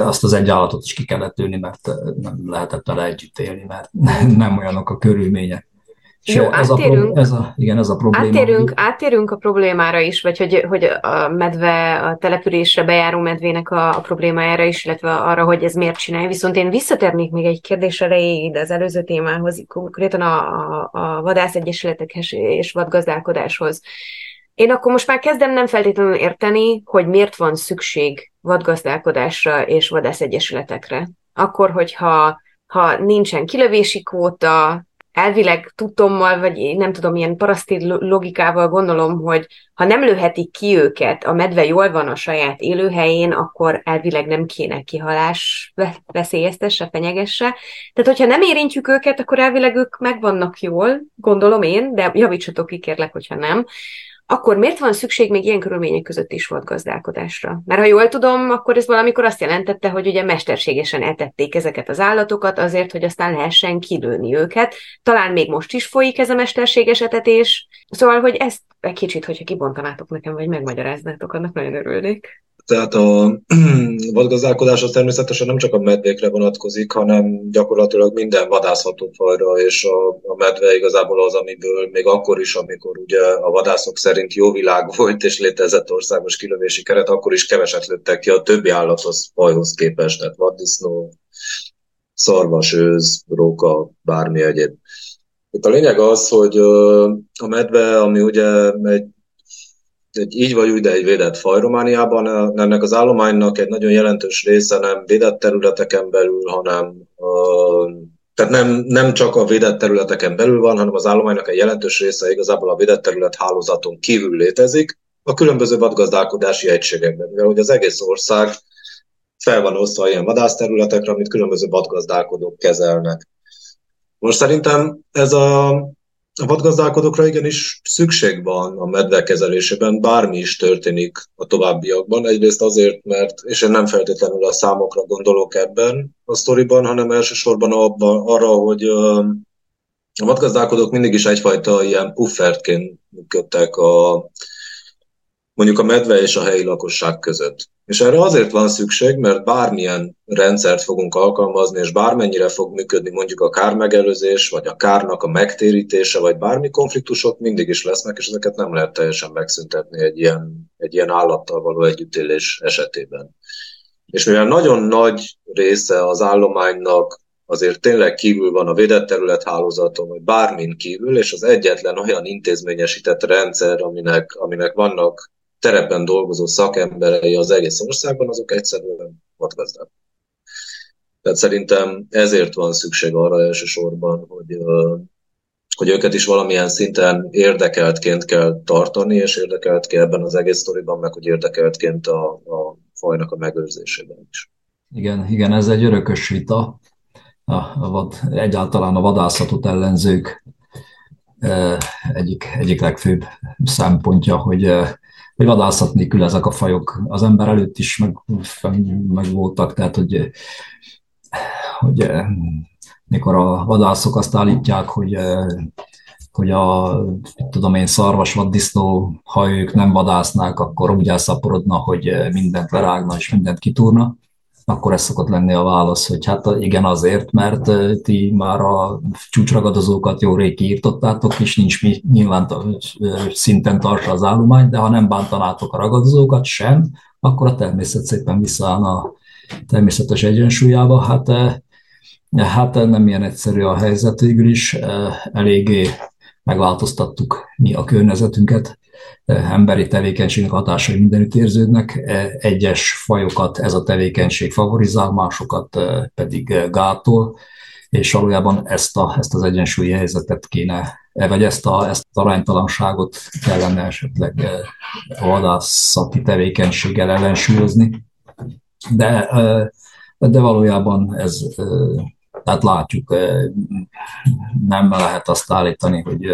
azt az egy állatot is ki kellett tűni, mert nem lehetett vele együtt élni, mert [LAUGHS] nem olyanok a körülmények. Jó, ez áttérünk, a, ez a, igen, ez a probléma. Áttérünk, áttérünk a problémára is, vagy hogy, hogy a medve, a településre bejáró medvének a, a problémájára is, illetve arra, hogy ez miért csinálja. Viszont én visszatérnék még egy kérdés erejéig az előző témához, konkrétan a, a, a vadászegyesületekhez és vadgazdálkodáshoz. Én akkor most már kezdem nem feltétlenül érteni, hogy miért van szükség vadgazdálkodásra és vadászegyesületekre. Akkor, hogyha ha nincsen kilövési kvóta, elvileg tudtommal, vagy nem tudom, ilyen paraszti logikával gondolom, hogy ha nem lőhetik ki őket, a medve jól van a saját élőhelyén, akkor elvileg nem kéne kihalás veszélyeztesse, fenyegesse. Tehát, hogyha nem érintjük őket, akkor elvileg ők megvannak jól, gondolom én, de javítsatok ki, kérlek, hogyha nem akkor miért van szükség még ilyen körülmények között is volt gazdálkodásra? Mert ha jól tudom, akkor ez valamikor azt jelentette, hogy ugye mesterségesen etették ezeket az állatokat azért, hogy aztán lehessen kilőni őket. Talán még most is folyik ez a mesterséges etetés. Szóval, hogy ezt egy kicsit, hogyha kibontanátok nekem, vagy megmagyaráznátok, annak nagyon örülnék. Tehát a [CLEARS THROAT] vadgazdálkodás az természetesen nem csak a medvékre vonatkozik, hanem gyakorlatilag minden vadászható fajra, és a, a medve igazából az, amiből még akkor is, amikor ugye a vadászok szerint jó világ volt, és létezett országos kilövési keret, akkor is keveset lőttek ki a többi állathoz, fajhoz képest, tehát vaddisznó, szarvas, őz, róka, bármi egyéb. Itt a lényeg az, hogy a medve, ami ugye egy így vagy úgy, de egy védett faj Romániában. Ennek az állománynak egy nagyon jelentős része nem védett területeken belül, hanem tehát nem, nem csak a védett területeken belül van, hanem az állománynak egy jelentős része igazából a védett terület hálózaton kívül létezik, a különböző vadgazdálkodási egységekben, mivel hogy az egész ország fel van osztva ilyen vadászterületekre, amit különböző vadgazdálkodók kezelnek. Most szerintem ez a a vadgazdálkodókra igenis szükség van a medve kezelésében, bármi is történik a továbbiakban. Egyrészt azért, mert, és én nem feltétlenül a számokra gondolok ebben a sztoriban, hanem elsősorban abban, arra, hogy a vadgazdálkodók mindig is egyfajta ilyen puffertként működtek a, mondjuk a medve és a helyi lakosság között. És erre azért van szükség, mert bármilyen rendszert fogunk alkalmazni, és bármennyire fog működni mondjuk a kármegelőzés, vagy a kárnak a megtérítése, vagy bármi konfliktusok mindig is lesznek, és ezeket nem lehet teljesen megszüntetni egy ilyen, egy ilyen állattal való együttélés esetében. És mivel nagyon nagy része az állománynak azért tényleg kívül van a védett területhálózaton, vagy bármin kívül, és az egyetlen olyan intézményesített rendszer, aminek, aminek vannak terepen dolgozó szakemberei az egész országban, azok egyszerűen vadgazdák. Tehát szerintem ezért van szükség arra elsősorban, hogy, hogy őket is valamilyen szinten érdekeltként kell tartani, és érdekelt kell ebben az egész sztoriban, meg hogy érdekeltként a, a fajnak a megőrzésében is. Igen, igen, ez egy örökös vita. A vad, egyáltalán a vadászatot ellenzők egyik, egyik legfőbb szempontja, hogy hogy vadászat nélkül ezek a fajok. Az ember előtt is meg, meg voltak, tehát hogy, hogy mikor a vadászok azt állítják, hogy hogy a, tudom én, szarvas vaddisznó, ha ők nem vadásznák, akkor úgy elszaporodna, hogy mindent lerágna és mindent kitúrna akkor ez szokott lenni a válasz, hogy hát igen azért, mert ti már a csúcsragadozókat jó rég kiírtottátok, és nincs mi nyilván szinten tartsa az állomány, de ha nem bántanátok a ragadozókat sem, akkor a természet szépen visszaállna a természetes egyensúlyába. Hát, hát nem ilyen egyszerű a helyzet végül is, eléggé megváltoztattuk mi a környezetünket, emberi tevékenységnek hatásai mindenütt érződnek, egyes fajokat ez a tevékenység favorizál, másokat pedig gátol, és valójában ezt, a, ezt az egyensúlyi helyzetet kéne, vagy ezt, a, ezt az aránytalanságot kellene esetleg a vadászati tevékenységgel ellensúlyozni. De, de valójában ez, tehát látjuk, nem lehet azt állítani, hogy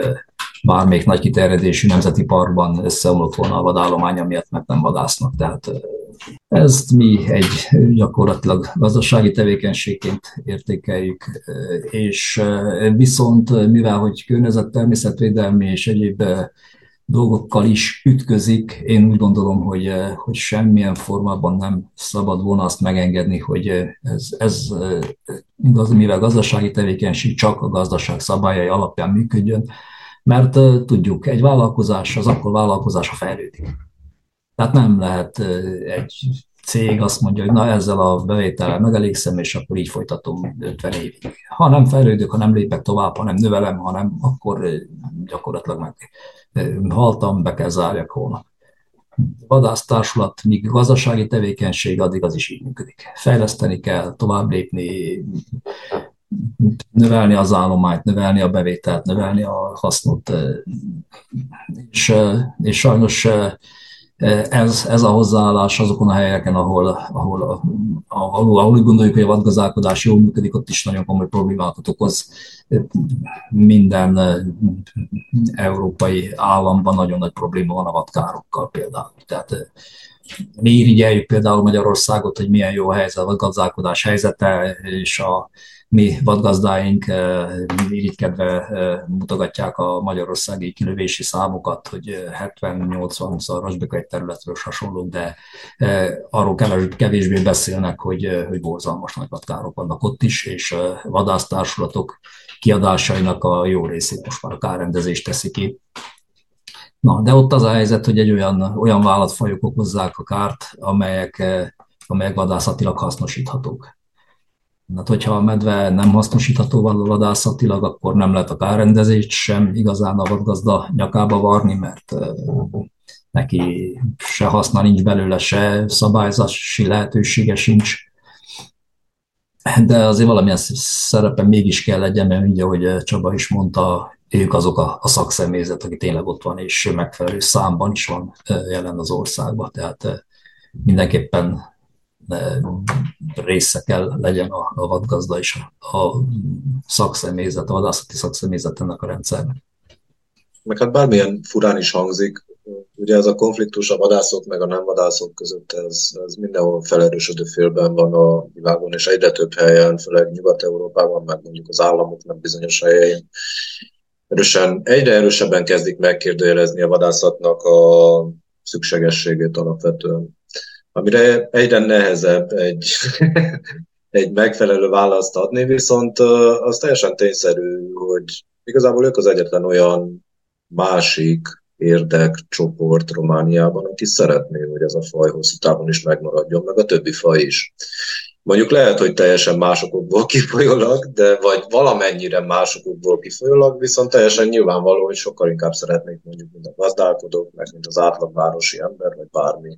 bármelyik nagy kiterjedésű nemzeti parkban összeomlott volna a vadállomány, miatt mert nem vadásznak. Tehát ezt mi egy gyakorlatilag gazdasági tevékenységként értékeljük, és viszont mivel, hogy környezet, természetvédelmi és egyéb dolgokkal is ütközik, én úgy gondolom, hogy, hogy semmilyen formában nem szabad volna azt megengedni, hogy ez, ez mivel gazdasági tevékenység csak a gazdaság szabályai alapján működjön, mert tudjuk, egy vállalkozás az akkor vállalkozás, ha fejlődik. Tehát nem lehet egy cég azt mondja, hogy na ezzel a bevétellel megelégszem, és akkor így folytatom 50 évig. Ha nem fejlődök, ha nem lépek tovább, ha nem növelem, hanem akkor gyakorlatilag meg haltam, be kell zárjak holnap. Vadásztársulat, míg gazdasági tevékenység, addig az is így működik. Fejleszteni kell, tovább lépni, növelni az állományt, növelni a bevételt, növelni a hasznot, és, és sajnos ez, ez a hozzáállás azokon a helyeken, ahol, ahol, ahol, ahol úgy gondoljuk, hogy a vadgazdálkodás jól működik, ott is nagyon komoly problémákat okoz. Minden európai államban nagyon nagy probléma van a vadkárokkal például. Tehát mi irigyeljük például Magyarországot, hogy milyen jó a helyzet, a gazdálkodás helyzete, és a, mi vadgazdáink eh, irigykedve eh, mutogatják a magyarországi kilövési számokat, hogy 70-80 szarvasbeka egy területről hasonló, de eh, arról kevésbé beszélnek, hogy, hogy borzalmas nagy vadkárok vannak ott is, és vadásztársulatok kiadásainak a jó részét most már a kárrendezést teszi ki. Na, de ott az a helyzet, hogy egy olyan, olyan vállalatfajok okozzák a kárt, amelyek, amelyek vadászatilag hasznosíthatók. Hát, hogyha a medve nem hasznosítható vadászatilag, akkor nem lehet a kárrendezést sem igazán a vadgazda nyakába varni, mert neki se haszna nincs belőle, se szabályzási lehetősége sincs. De azért valamilyen szerepe mégis kell legyen, mert ugye, ahogy Csaba is mondta, ők azok a, a szakszemélyzet, aki tényleg ott van, és megfelelő számban is van jelen az országban. Tehát mindenképpen része kell legyen a, a vadgazda és a, a szakszemélyzet, a vadászati szakszemélyzet ennek a rendszernek. Meg hát bármilyen furán is hangzik, ugye ez a konfliktus a vadászok meg a nem vadászok között, ez, ez mindenhol felerősödő félben van a világon, és egyre több helyen, főleg Nyugat-Európában, meg mondjuk az államoknak bizonyos helyein, erősen, egyre erősebben kezdik megkérdőjelezni a vadászatnak a szükségességét alapvetően. Amire egyre nehezebb egy, [LAUGHS] egy megfelelő választ adni, viszont az teljesen tényszerű, hogy igazából ők az egyetlen olyan másik érdekcsoport Romániában, aki szeretné, hogy ez a faj hosszú távon is megmaradjon, meg a többi faj is. Mondjuk lehet, hogy teljesen másokból kifolyólag, de vagy valamennyire másokból kifolyólag, viszont teljesen nyilvánvaló, hogy sokkal inkább szeretnék mondjuk, mint a gazdálkodók, meg mint az átlagvárosi ember, vagy bármi.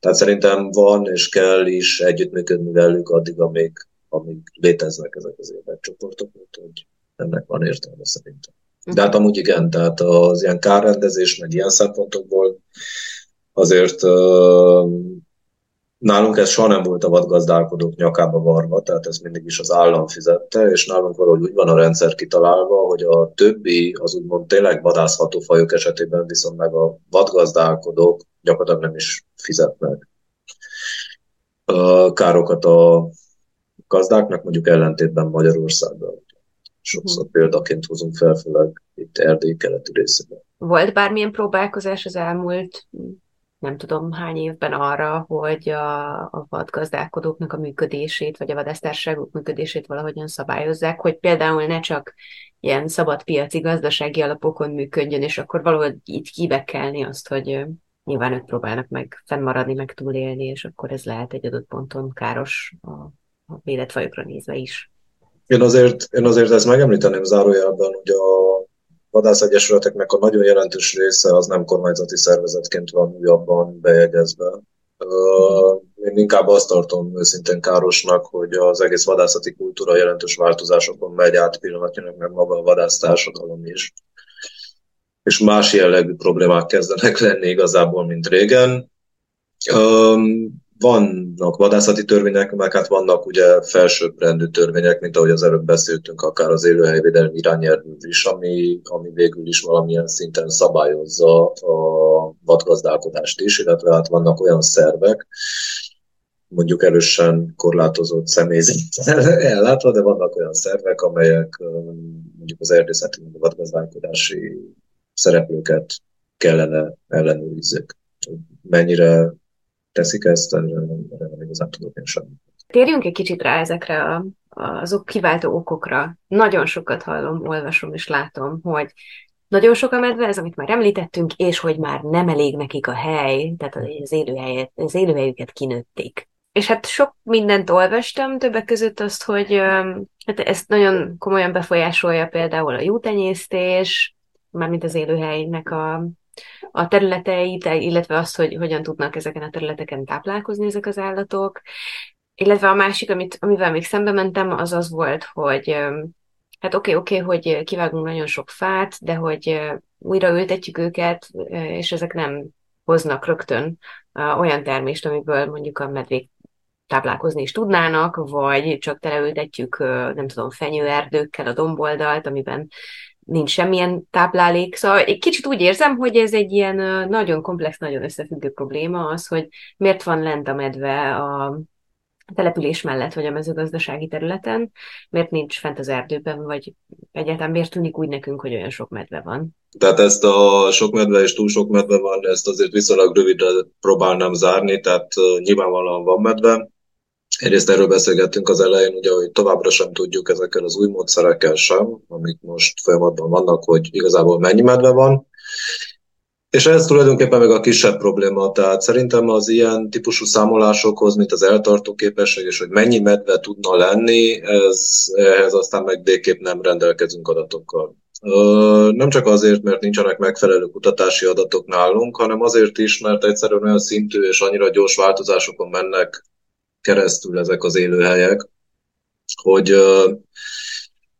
Tehát szerintem van és kell is együttműködni velük addig, amíg, amíg léteznek ezek az érdekcsoportok, hogy ennek van értelme szerintem. De hát amúgy igen, tehát az ilyen kárrendezés, meg ilyen szempontokból azért nálunk ez soha nem volt a vadgazdálkodók nyakába varva, tehát ez mindig is az állam fizette, és nálunk valahogy úgy van a rendszer kitalálva, hogy a többi, az úgymond tényleg vadászható fajok esetében viszont meg a vadgazdálkodók gyakorlatilag nem is fizetnek károkat a gazdáknak, mondjuk ellentétben Magyarországgal sokszor uh-huh. példaként hozunk fel, főleg itt Erdély keleti részében. Volt bármilyen próbálkozás az elmúlt nem tudom hány évben arra, hogy a, a vadgazdálkodóknak a működését, vagy a vadásztárságok működését valahogyan szabályozzák, hogy például ne csak ilyen szabad piaci gazdasági alapokon működjön, és akkor valahogy itt kibekelni azt, hogy nyilván ők próbálnak meg fennmaradni, meg túlélni, és akkor ez lehet egy adott ponton káros a, a nézve is. Én azért, én azért ezt megemlíteném zárójelben, hogy a vadászegyesületeknek a nagyon jelentős része az nem kormányzati szervezetként van újabban bejegyezve. Én inkább azt tartom őszintén károsnak, hogy az egész vadászati kultúra jelentős változásokon megy át pillanatnyilag, meg maga a vadásztársadalom is. És más jellegű problémák kezdenek lenni igazából, mint régen. Vannak vadászati törvények, meg hát vannak ugye felsőbbrendű törvények, mint ahogy az előbb beszéltünk, akár az élőhelyvédelmi irányelv is, ami, ami végül is valamilyen szinten szabályozza a vadgazdálkodást is, illetve hát vannak olyan szervek, mondjuk erősen korlátozott személyzettel [LAUGHS] ellátva, de vannak olyan szervek, amelyek mondjuk az erdészeti vadgazdálkodási szereplőket kellene ellenőrizzék. Mennyire teszik ezt, erre nem igazán tudok én sem. Térjünk egy kicsit rá ezekre a, azok kiváltó okokra. Nagyon sokat hallom, olvasom és látom, hogy nagyon sok a medve, ez amit már említettünk, és hogy már nem elég nekik a hely, tehát az, élőhelyet, az élőhelyüket kinőtték. És hát sok mindent olvastam, többek között azt, hogy hát ezt nagyon komolyan befolyásolja például a jútenyésztés, mármint az élőhelynek a a területeit, illetve azt, hogy hogyan tudnak ezeken a területeken táplálkozni ezek az állatok. Illetve a másik, amit, amivel még szembe mentem, az az volt, hogy hát oké, okay, oké, okay, hogy kivágunk nagyon sok fát, de hogy újra ültetjük őket, és ezek nem hoznak rögtön olyan termést, amiből mondjuk a medvék táplálkozni is tudnának, vagy csak teleültetjük, nem tudom, fenyőerdőkkel a domboldalt, amiben nincs semmilyen táplálék. Szóval egy kicsit úgy érzem, hogy ez egy ilyen nagyon komplex, nagyon összefüggő probléma az, hogy miért van lent a medve a település mellett, vagy a mezőgazdasági területen, miért nincs fent az erdőben, vagy egyáltalán miért tűnik úgy nekünk, hogy olyan sok medve van. Tehát ezt a sok medve és túl sok medve van, ezt azért viszonylag rövidre próbálnám zárni, tehát nyilvánvalóan van medve, Egyrészt erről beszélgettünk az elején, ugye, hogy továbbra sem tudjuk ezekkel az új módszerekkel sem, amik most folyamatban vannak, hogy igazából mennyi medve van. És ez tulajdonképpen meg a kisebb probléma, tehát szerintem az ilyen típusú számolásokhoz, mint az eltartó képesség, és hogy mennyi medve tudna lenni, ez, ehhez aztán meg végképp nem rendelkezünk adatokkal. Nem csak azért, mert nincsenek megfelelő kutatási adatok nálunk, hanem azért is, mert egyszerűen olyan szintű és annyira gyors változásokon mennek keresztül ezek az élőhelyek, hogy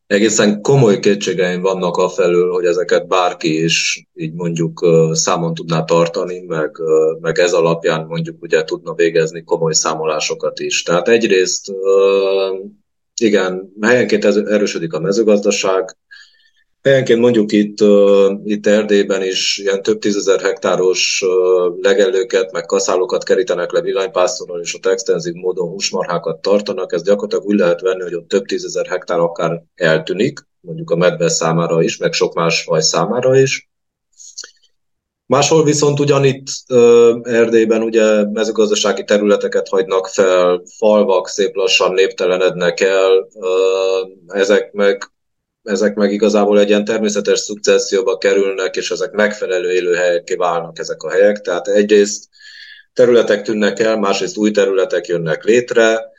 egészen komoly kétségeim vannak afelől, hogy ezeket bárki is így mondjuk számon tudná tartani, meg, meg ez alapján mondjuk ugye tudna végezni komoly számolásokat is. Tehát egyrészt igen, helyenként erősödik a mezőgazdaság, Helyenként mondjuk itt, itt Erdélyben is ilyen több tízezer hektáros legelőket, meg kaszálokat kerítenek le villanypásztorral, és ott extenzív módon húsmarhákat tartanak. Ez gyakorlatilag úgy lehet venni, hogy ott több tízezer hektár akár eltűnik, mondjuk a medve számára is, meg sok más faj számára is. Máshol viszont ugyanitt Erdélyben ugye mezőgazdasági területeket hagynak fel, falvak szép lassan néptelenednek el, ezek meg ezek meg igazából egy ilyen természetes szukcesszióba kerülnek, és ezek megfelelő élőhelyek válnak ezek a helyek. Tehát egyrészt területek tűnnek el, másrészt új területek jönnek létre.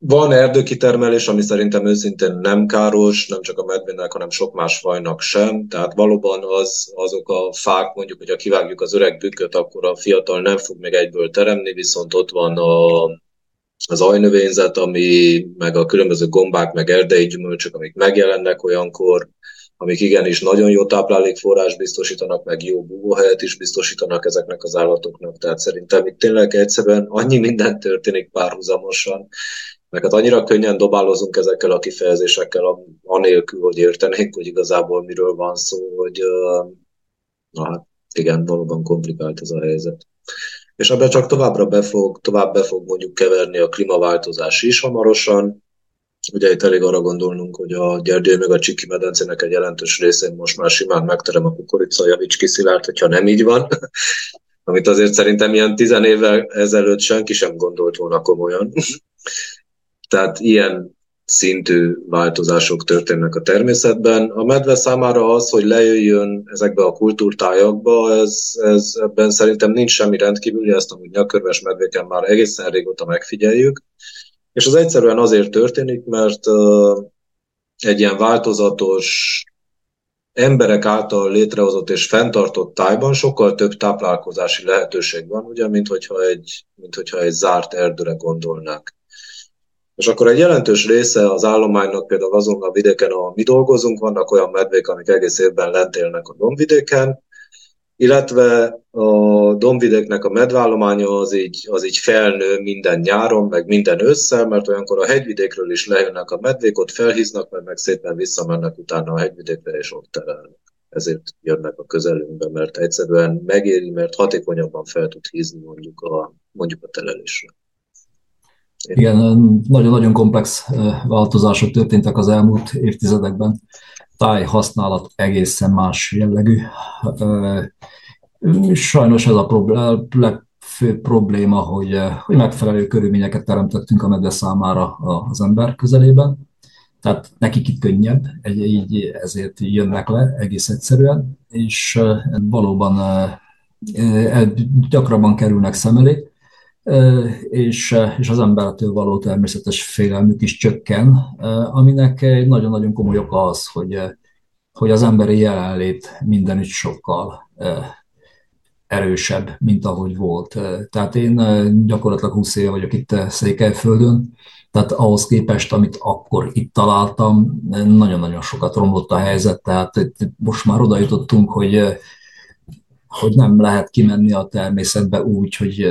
Van erdőkitermelés, ami szerintem őszintén nem káros, nem csak a medvének, hanem sok más fajnak sem. Tehát valóban az, azok a fák, mondjuk, hogyha kivágjuk az öreg bükköt, akkor a fiatal nem fog még egyből teremni, viszont ott van a, az ajnövényzet, ami, meg a különböző gombák, meg erdei gyümölcsök, amik megjelennek olyankor, amik igenis nagyon jó táplálékforrás biztosítanak, meg jó búvóhelyet is biztosítanak ezeknek az állatoknak. Tehát szerintem itt tényleg egyszerűen annyi minden történik párhuzamosan, meg hát annyira könnyen dobálozunk ezekkel a kifejezésekkel, anélkül, hogy értenénk, hogy igazából miről van szó, hogy na hát igen, valóban komplikált ez a helyzet és ebben csak továbbra be fog, tovább be fog mondjuk keverni a klímaváltozás is hamarosan. Ugye itt elég arra gondolnunk, hogy a Gyergyő meg a Csiki medencének egy jelentős részén most már simán megterem a kukorica, javíts ki Szilárd, hogyha nem így van. [LAUGHS] Amit azért szerintem ilyen tizen évvel ezelőtt senki sem gondolt volna komolyan. [LAUGHS] Tehát ilyen szintű változások történnek a természetben. A medve számára az, hogy lejöjjön ezekbe a kultúrtájakba, ez, ez ebben szerintem nincs semmi rendkívüli, ezt amúgy nyakörves medvéken már egészen régóta megfigyeljük. És az egyszerűen azért történik, mert uh, egy ilyen változatos, emberek által létrehozott és fenntartott tájban sokkal több táplálkozási lehetőség van, ugye, mint hogyha egy, mint hogyha egy zárt erdőre gondolnák. És akkor egy jelentős része az állománynak például azon a vidéken, ahol mi dolgozunk, vannak olyan medvék, amik egész évben lent élnek a dombvidéken, illetve a dombvidéknek a medvállománya az így, az így felnő minden nyáron, meg minden ősszel, mert olyankor a hegyvidékről is lejönnek a medvék, ott felhíznak, meg, meg szépen visszamennek utána a hegyvidékre, és ott terelnek. Ezért jönnek a közelünkbe, mert egyszerűen megéri, mert hatékonyabban fel tud hízni mondjuk a, mondjuk a telelésre. Igen, nagyon-nagyon komplex változások történtek az elmúlt évtizedekben. Táj használat egészen más jellegű. Sajnos ez a problém, legfőbb probléma, hogy, hogy megfelelő körülményeket teremtettünk a medve számára az ember közelében. Tehát nekik itt könnyebb, így ezért jönnek le egész egyszerűen, és valóban gyakrabban kerülnek szem elé és, és az embertől való természetes félelmük is csökken, aminek egy nagyon-nagyon komoly oka az, hogy, hogy az emberi jelenlét mindenütt sokkal erősebb, mint ahogy volt. Tehát én gyakorlatilag 20 éve vagyok itt Székelyföldön, tehát ahhoz képest, amit akkor itt találtam, nagyon-nagyon sokat romlott a helyzet, tehát most már oda jutottunk, hogy hogy nem lehet kimenni a természetbe úgy, hogy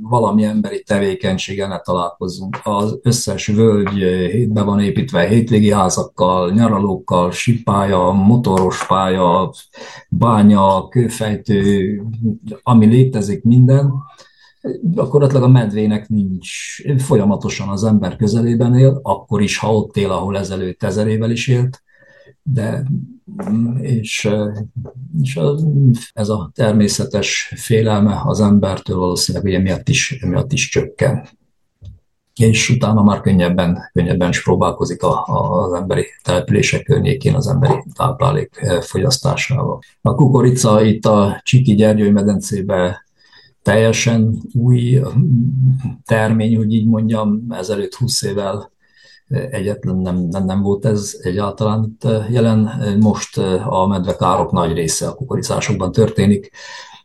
valami emberi tevékenységgel ne találkozzunk. Az összes völgy be van építve hétvégi házakkal, nyaralókkal, sipája, motoros pálya, bánya, kőfejtő, ami létezik minden. Gyakorlatilag a medvének nincs, folyamatosan az ember közelében él, akkor is, ha ott él, ahol ezelőtt ezer évvel is élt, de és, és ez a természetes félelme az embertől valószínűleg ugye miatt is, miatt is csökken. És utána már könnyebben, könnyebben is próbálkozik a, a, az emberi települések környékén az emberi táplálék fogyasztásával. A kukorica itt a Csiki Gyergyői medencébe teljesen új termény, hogy így mondjam, ezelőtt 20 évvel egyetlen nem, nem, nem volt ez egyáltalán itt eh, jelen. Most eh, a medvekárok nagy része a kukoricásokban történik.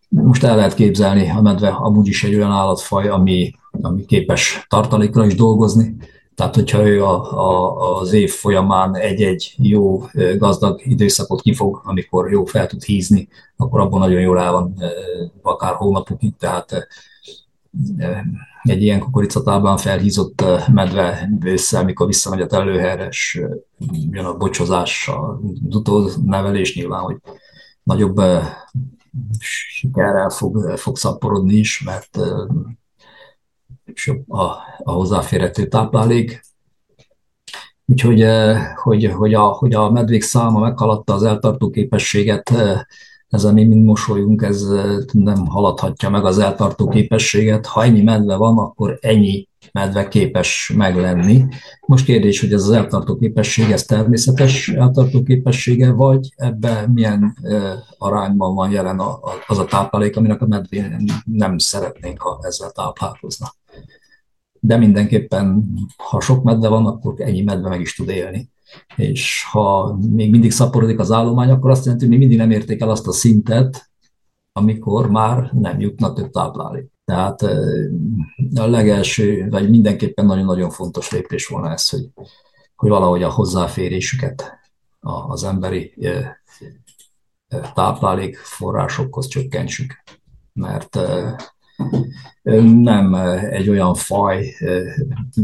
Most el lehet képzelni, a medve amúgy is egy olyan állatfaj, ami, ami képes tartalékra is dolgozni, tehát, hogyha ő a, a, az év folyamán egy-egy jó, eh, gazdag időszakot kifog, amikor jó fel tud hízni, akkor abban nagyon jól el van akár hónapokig, tehát egy ilyen kukoricatáblán felhízott medve össze, amikor visszamegy a telőhelyre, és jön a bocsozás, az nevelés nyilván, hogy nagyobb sikerrel fog, fog szaporodni is, mert a, a hozzáférhető táplálék. Úgyhogy hogy, hogy, a, hogy a medvék száma meghaladta az eltartó képességet, ezen mi mind mosolyunk, ez nem haladhatja meg az eltartó képességet. Ha ennyi medve van, akkor ennyi medve képes meglenni. Most kérdés, hogy ez az eltartó képesség, ez természetes eltartó képessége, vagy ebben milyen arányban van jelen az a táplálék, aminek a medvén nem szeretnénk, ha ezzel táplálkozna. De mindenképpen, ha sok medve van, akkor ennyi medve meg is tud élni és ha még mindig szaporodik az állomány, akkor azt jelenti, hogy még mindig nem érték el azt a szintet, amikor már nem jutna több táplálék. Tehát a legelső, vagy mindenképpen nagyon-nagyon fontos lépés volna ez, hogy, hogy valahogy a hozzáférésüket az emberi táplálékforrásokhoz csökkentsük. Mert nem egy olyan faj,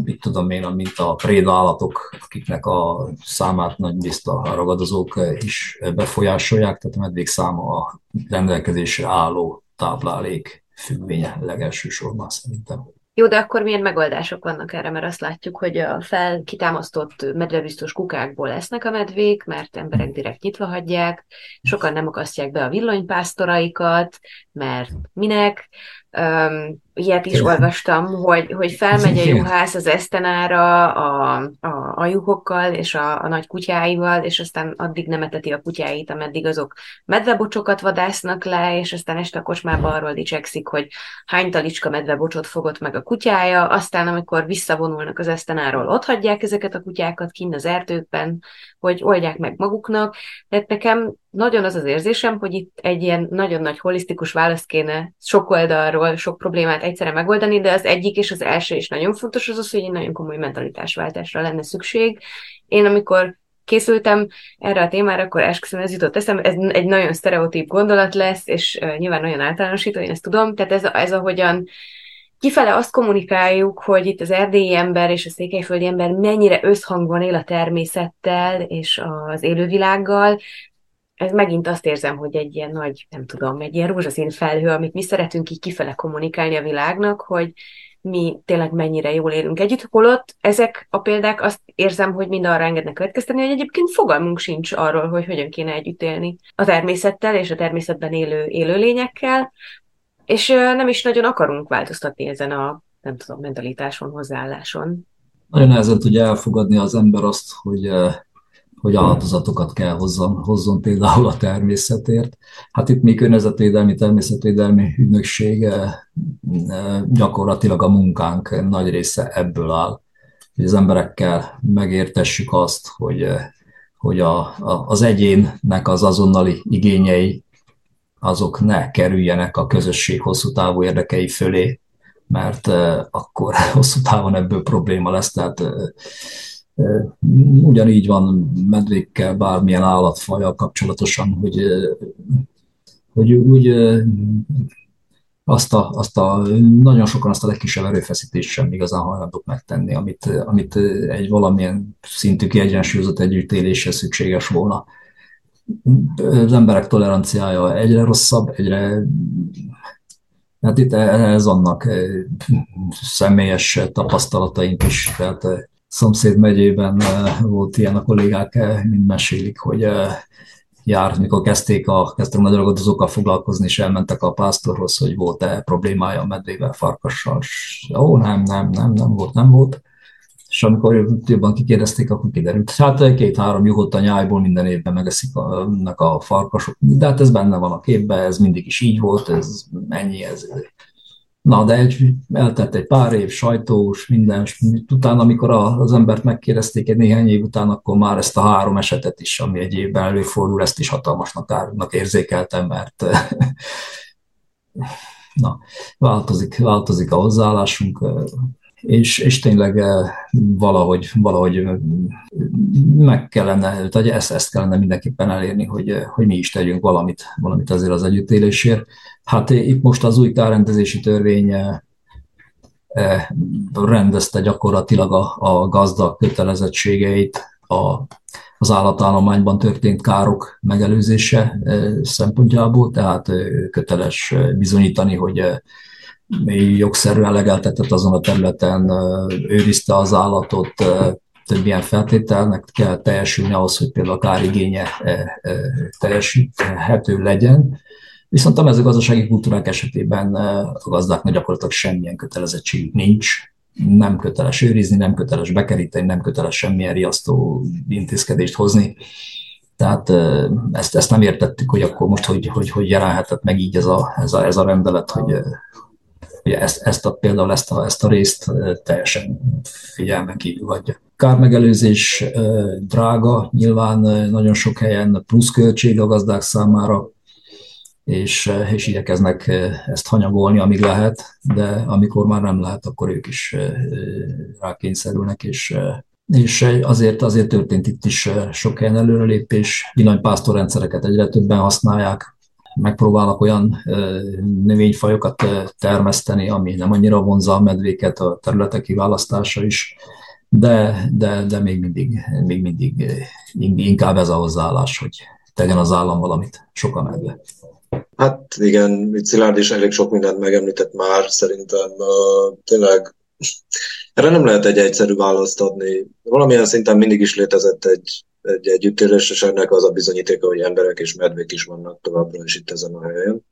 mit tudom én, mint a prédállatok, akiknek a számát nagy bizta a ragadozók is befolyásolják, tehát a medvék száma a rendelkezésre álló táplálék függvénye legelsősorban szerintem. Jó, de akkor milyen megoldások vannak erre? Mert azt látjuk, hogy a felkitámasztott medvebiztos kukákból lesznek a medvék, mert emberek direkt nyitva hagyják, sokan nem akasztják be a villanypásztoraikat, mert minek, Um, ilyet is Igen. olvastam, hogy, hogy felmegy a juhász az esztenára a, a, a juhokkal és a, a nagy kutyáival, és aztán addig nem eteti a kutyáit, ameddig azok medvebocsokat vadásznak le, és aztán este a kocsmába arról dicsekszik, hogy hány talicska medvebocsot fogott meg a kutyája, aztán amikor visszavonulnak az esztenáról, ott hagyják ezeket a kutyákat kint az erdőkben, hogy oldják meg maguknak. Tehát nekem nagyon az az érzésem, hogy itt egy ilyen nagyon nagy holisztikus válasz kéne sok oldalról, sok problémát egyszerre megoldani, de az egyik és az első is nagyon fontos az az, hogy egy nagyon komoly mentalitásváltásra lenne szükség. Én amikor készültem erre a témára, akkor esküszöm, ez jutott eszembe, ez egy nagyon sztereotíp gondolat lesz, és nyilván nagyon általánosító, én ezt tudom, tehát ez, ez ahogyan kifele azt kommunikáljuk, hogy itt az erdélyi ember és a székelyföldi ember mennyire összhangban él a természettel és az élővilággal, ez megint azt érzem, hogy egy ilyen nagy, nem tudom, egy ilyen rózsaszín felhő, amit mi szeretünk így kifele kommunikálni a világnak, hogy mi tényleg mennyire jól élünk együtt, holott ezek a példák azt érzem, hogy mind arra engednek következteni, hogy egyébként fogalmunk sincs arról, hogy hogyan kéne együtt élni a természettel és a természetben élő élőlényekkel, és nem is nagyon akarunk változtatni ezen a, nem tudom, mentalitáson, hozzáálláson. Nagyon nehezen tudja elfogadni az ember azt, hogy hogy áldozatokat kell hozzon, hozzon például a természetért. Hát itt mi környezetvédelmi, természetvédelmi ügynökség gyakorlatilag a munkánk nagy része ebből áll, hogy az emberekkel megértessük azt, hogy, hogy a, a, az egyénnek az azonnali igényei azok ne kerüljenek a közösség hosszú távú érdekei fölé, mert akkor [LAUGHS] hosszú távon ebből probléma lesz. Tehát Ugyanígy van medvékkel, bármilyen állatfajjal kapcsolatosan, hogy, hogy úgy azt a, azt a, nagyon sokan azt a legkisebb erőfeszítést sem igazán hajlandók megtenni, amit, amit egy valamilyen szintű kiegyensúlyozott együttéléshez szükséges volna. Az emberek toleranciája egyre rosszabb, egyre Hát itt ez annak személyes tapasztalataink is, tehát szomszéd megyében eh, volt ilyen a kollégák, eh, mind mesélik, hogy eh, jár, mikor kezdték a, kezdtek a ragadozókkal foglalkozni, és elmentek a pásztorhoz, hogy volt-e problémája a medvével, farkassal, ó, nem, nem, nem, nem volt, nem volt. És amikor jobban kikérdezték, akkor kiderült. Hát két-három juhott a nyájból minden évben megeszik a, a farkasok. De hát ez benne van a képben, ez mindig is így volt, ez ennyi, ez, Na, de egy, eltett egy pár év, sajtós, minden, utána, amikor az embert megkérdezték egy néhány év után, akkor már ezt a három esetet is, ami egy évben előfordul, ezt is hatalmasnak árnak érzékeltem, mert [LAUGHS] na, változik, változik a hozzáállásunk, és, és tényleg valahogy, valahogy meg kellene, tehát ezt, ezt kellene mindenképpen elérni, hogy, hogy mi is tegyünk valamit, valamit azért az együttélésért. Hát itt most az új kárrendezési törvény rendezte gyakorlatilag a, a gazda kötelezettségeit a, az állatállományban történt károk megelőzése szempontjából, tehát köteles bizonyítani, hogy jogszerűen legeltetett azon a területen, őrizte az állatot, több ilyen feltételnek kell teljesülni ahhoz, hogy például a kárigénye teljesíthető legyen. Viszont a mezőgazdasági kultúrák esetében a gazdáknak gyakorlatilag semmilyen kötelezettségük nincs, nem köteles őrizni, nem köteles bekeríteni, nem köteles semmilyen riasztó intézkedést hozni. Tehát ezt, ezt nem értettük, hogy akkor most hogy, hogy, hogy jelenhetett meg így ez a, ez a, ez a rendelet, hogy, hogy ezt, ezt a, például ezt a, ezt a részt teljesen figyelmen kívül hagyja. Kármegelőzés drága, nyilván nagyon sok helyen pluszköltség a gazdák számára, és, és igyekeznek ezt hanyagolni, amíg lehet, de amikor már nem lehet, akkor ők is rákényszerülnek, és és azért, azért történt itt is sok helyen előrelépés. Villanypásztorrendszereket egyre többen használják, megpróbálnak olyan növényfajokat termeszteni, ami nem annyira vonza a medvéket, a területek kiválasztása is, de, de, de még, mindig, még mindig inkább ez a hozzáállás, hogy tegyen az állam valamit, sokan medve. Hát igen, itt Szilárd is elég sok mindent megemlített már, szerintem uh, tényleg erre nem lehet egy egyszerű választ adni. Valamilyen szinten mindig is létezett egy, egy együttélés, és ennek az a bizonyítéka, hogy emberek és medvék is vannak továbbra is itt ezen a helyen.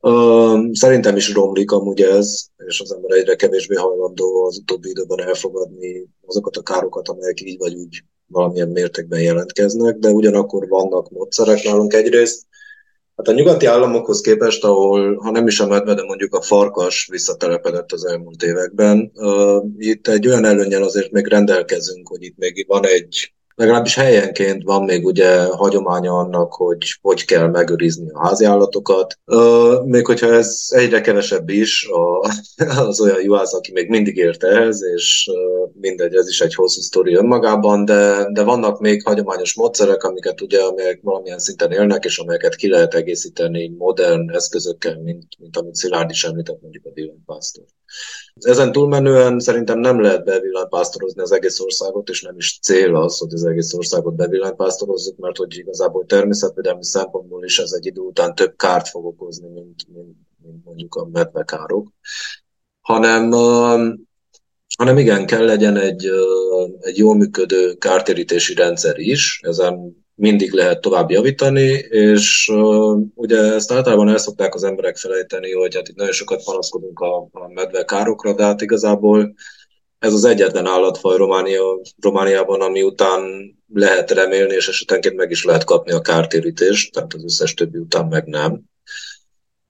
Uh, szerintem is romlik amúgy ez, és az ember egyre kevésbé hajlandó az utóbbi időben elfogadni azokat a károkat, amelyek így vagy úgy valamilyen mértékben jelentkeznek, de ugyanakkor vannak módszerek nálunk egyrészt, Hát a nyugati államokhoz képest, ahol, ha nem is a medve, de mondjuk a farkas visszatelepedett az elmúlt években, uh, itt egy olyan előnyel azért még rendelkezünk, hogy itt még van egy legalábbis helyenként van még ugye hagyománya annak, hogy hogy kell megőrizni a háziállatokat. Még hogyha ez egyre kevesebb is, a, az olyan juhász, aki még mindig ért ehhez, és mindegy, ez is egy hosszú sztori önmagában, de, de vannak még hagyományos módszerek, amiket ugye, amelyek valamilyen szinten élnek, és amelyeket ki lehet egészíteni modern eszközökkel, mint, mint amit Szilárd is említett, mondjuk a Dylan Pastor. Ezen túlmenően szerintem nem lehet bevillanypásztorozni az egész országot, és nem is cél az, hogy az egész országot bevillanypásztorozzuk, mert hogy igazából természetvédelmi szempontból is ez egy idő után több kárt fog okozni, mint, mint, mint mondjuk a medvekárok. Hanem, hanem igen, kell legyen egy, egy jól működő kártérítési rendszer is, ezen mindig lehet tovább javítani, és uh, ugye ezt általában el szokták az emberek felejteni, hogy hát itt nagyon sokat panaszkodunk a, a medve károkra, de hát igazából ez az egyetlen állatfaj Románia, Romániában, ami után lehet remélni, és esetenként meg is lehet kapni a kártérítést, tehát az összes többi után meg nem.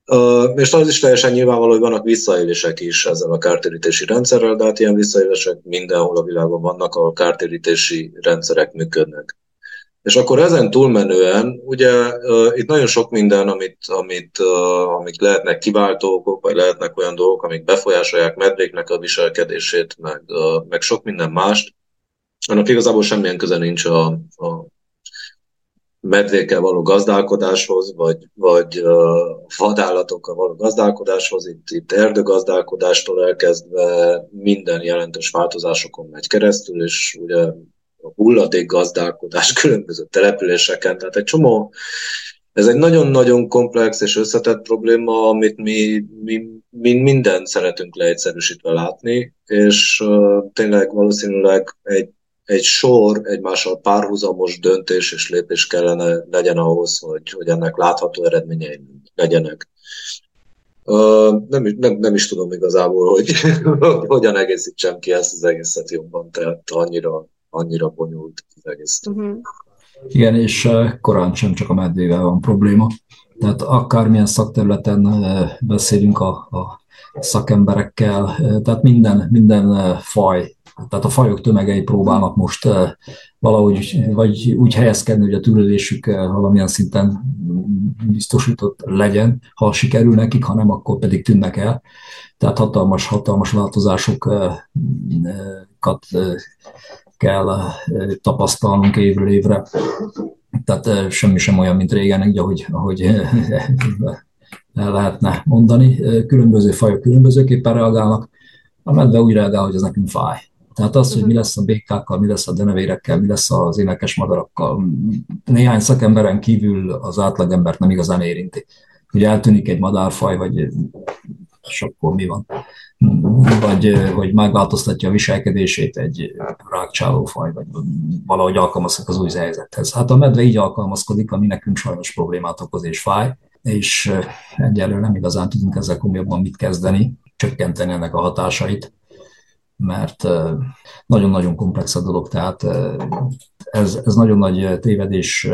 Uh, és az is teljesen nyilvánvaló, hogy vannak visszaélések is ezzel a kártérítési rendszerrel, de hát ilyen visszaélések mindenhol a világon vannak, ahol kártérítési rendszerek működnek. És akkor ezen túlmenően, ugye itt nagyon sok minden, amit, amit, amik lehetnek kiváltók, vagy lehetnek olyan dolgok, amik befolyásolják medvéknek a viselkedését, meg, meg sok minden mást, annak igazából semmilyen köze nincs a, a medvékkel való gazdálkodáshoz, vagy, vagy vadállatokkal való gazdálkodáshoz, itt, itt erdőgazdálkodástól elkezdve minden jelentős változásokon megy keresztül, és ugye a hulladék gazdálkodás [LAUGHS] különböző településeken, tehát egy csomó, ez egy nagyon-nagyon komplex és összetett probléma, amit mi, mi, mi mindent szeretünk leegyszerűsítve látni, és uh, tényleg valószínűleg egy, egy sor egymással párhuzamos döntés és lépés kellene legyen ahhoz, hogy, hogy ennek látható eredményei legyenek. Uh, nem, nem, nem is tudom igazából, hogy [LAUGHS] hogyan egészítsem ki ezt az egészet jobban, tehát annyira annyira bonyolult az egész. Uh-huh. Igen, és korán sem csak a medvével van probléma. Tehát akármilyen szakterületen beszélünk a, a szakemberekkel, tehát minden, minden faj, tehát a fajok tömegei próbálnak most valahogy vagy úgy helyezkedni, hogy a túlélésük valamilyen szinten biztosított legyen, ha sikerül nekik, ha nem, akkor pedig tűnnek el. Tehát hatalmas, hatalmas változásokat kell eh, tapasztalnunk évről évre. Tehát eh, semmi sem olyan, mint régen, így ahogy, ahogy eh, el lehetne mondani. Különböző fajok különbözőképpen reagálnak. A medve úgy reagál, hogy ez nekünk fáj. Tehát az, hogy mi lesz a békákkal, mi lesz a denevérekkel, mi lesz az énekes madarakkal, néhány szakemberen kívül az átlagember nem igazán érinti. Hogy eltűnik egy madárfaj, vagy és akkor mi van? Vagy hogy megváltoztatja a viselkedését egy rákcsálófaj, vagy valahogy alkalmazkodik az új helyzethez. Hát a medve így alkalmazkodik, ami nekünk sajnos problémát okoz és fáj, és egyelőre nem igazán tudunk ezzel komolyabban mit kezdeni, csökkenteni ennek a hatásait mert nagyon-nagyon komplex a dolog, tehát ez, ez nagyon nagy tévedés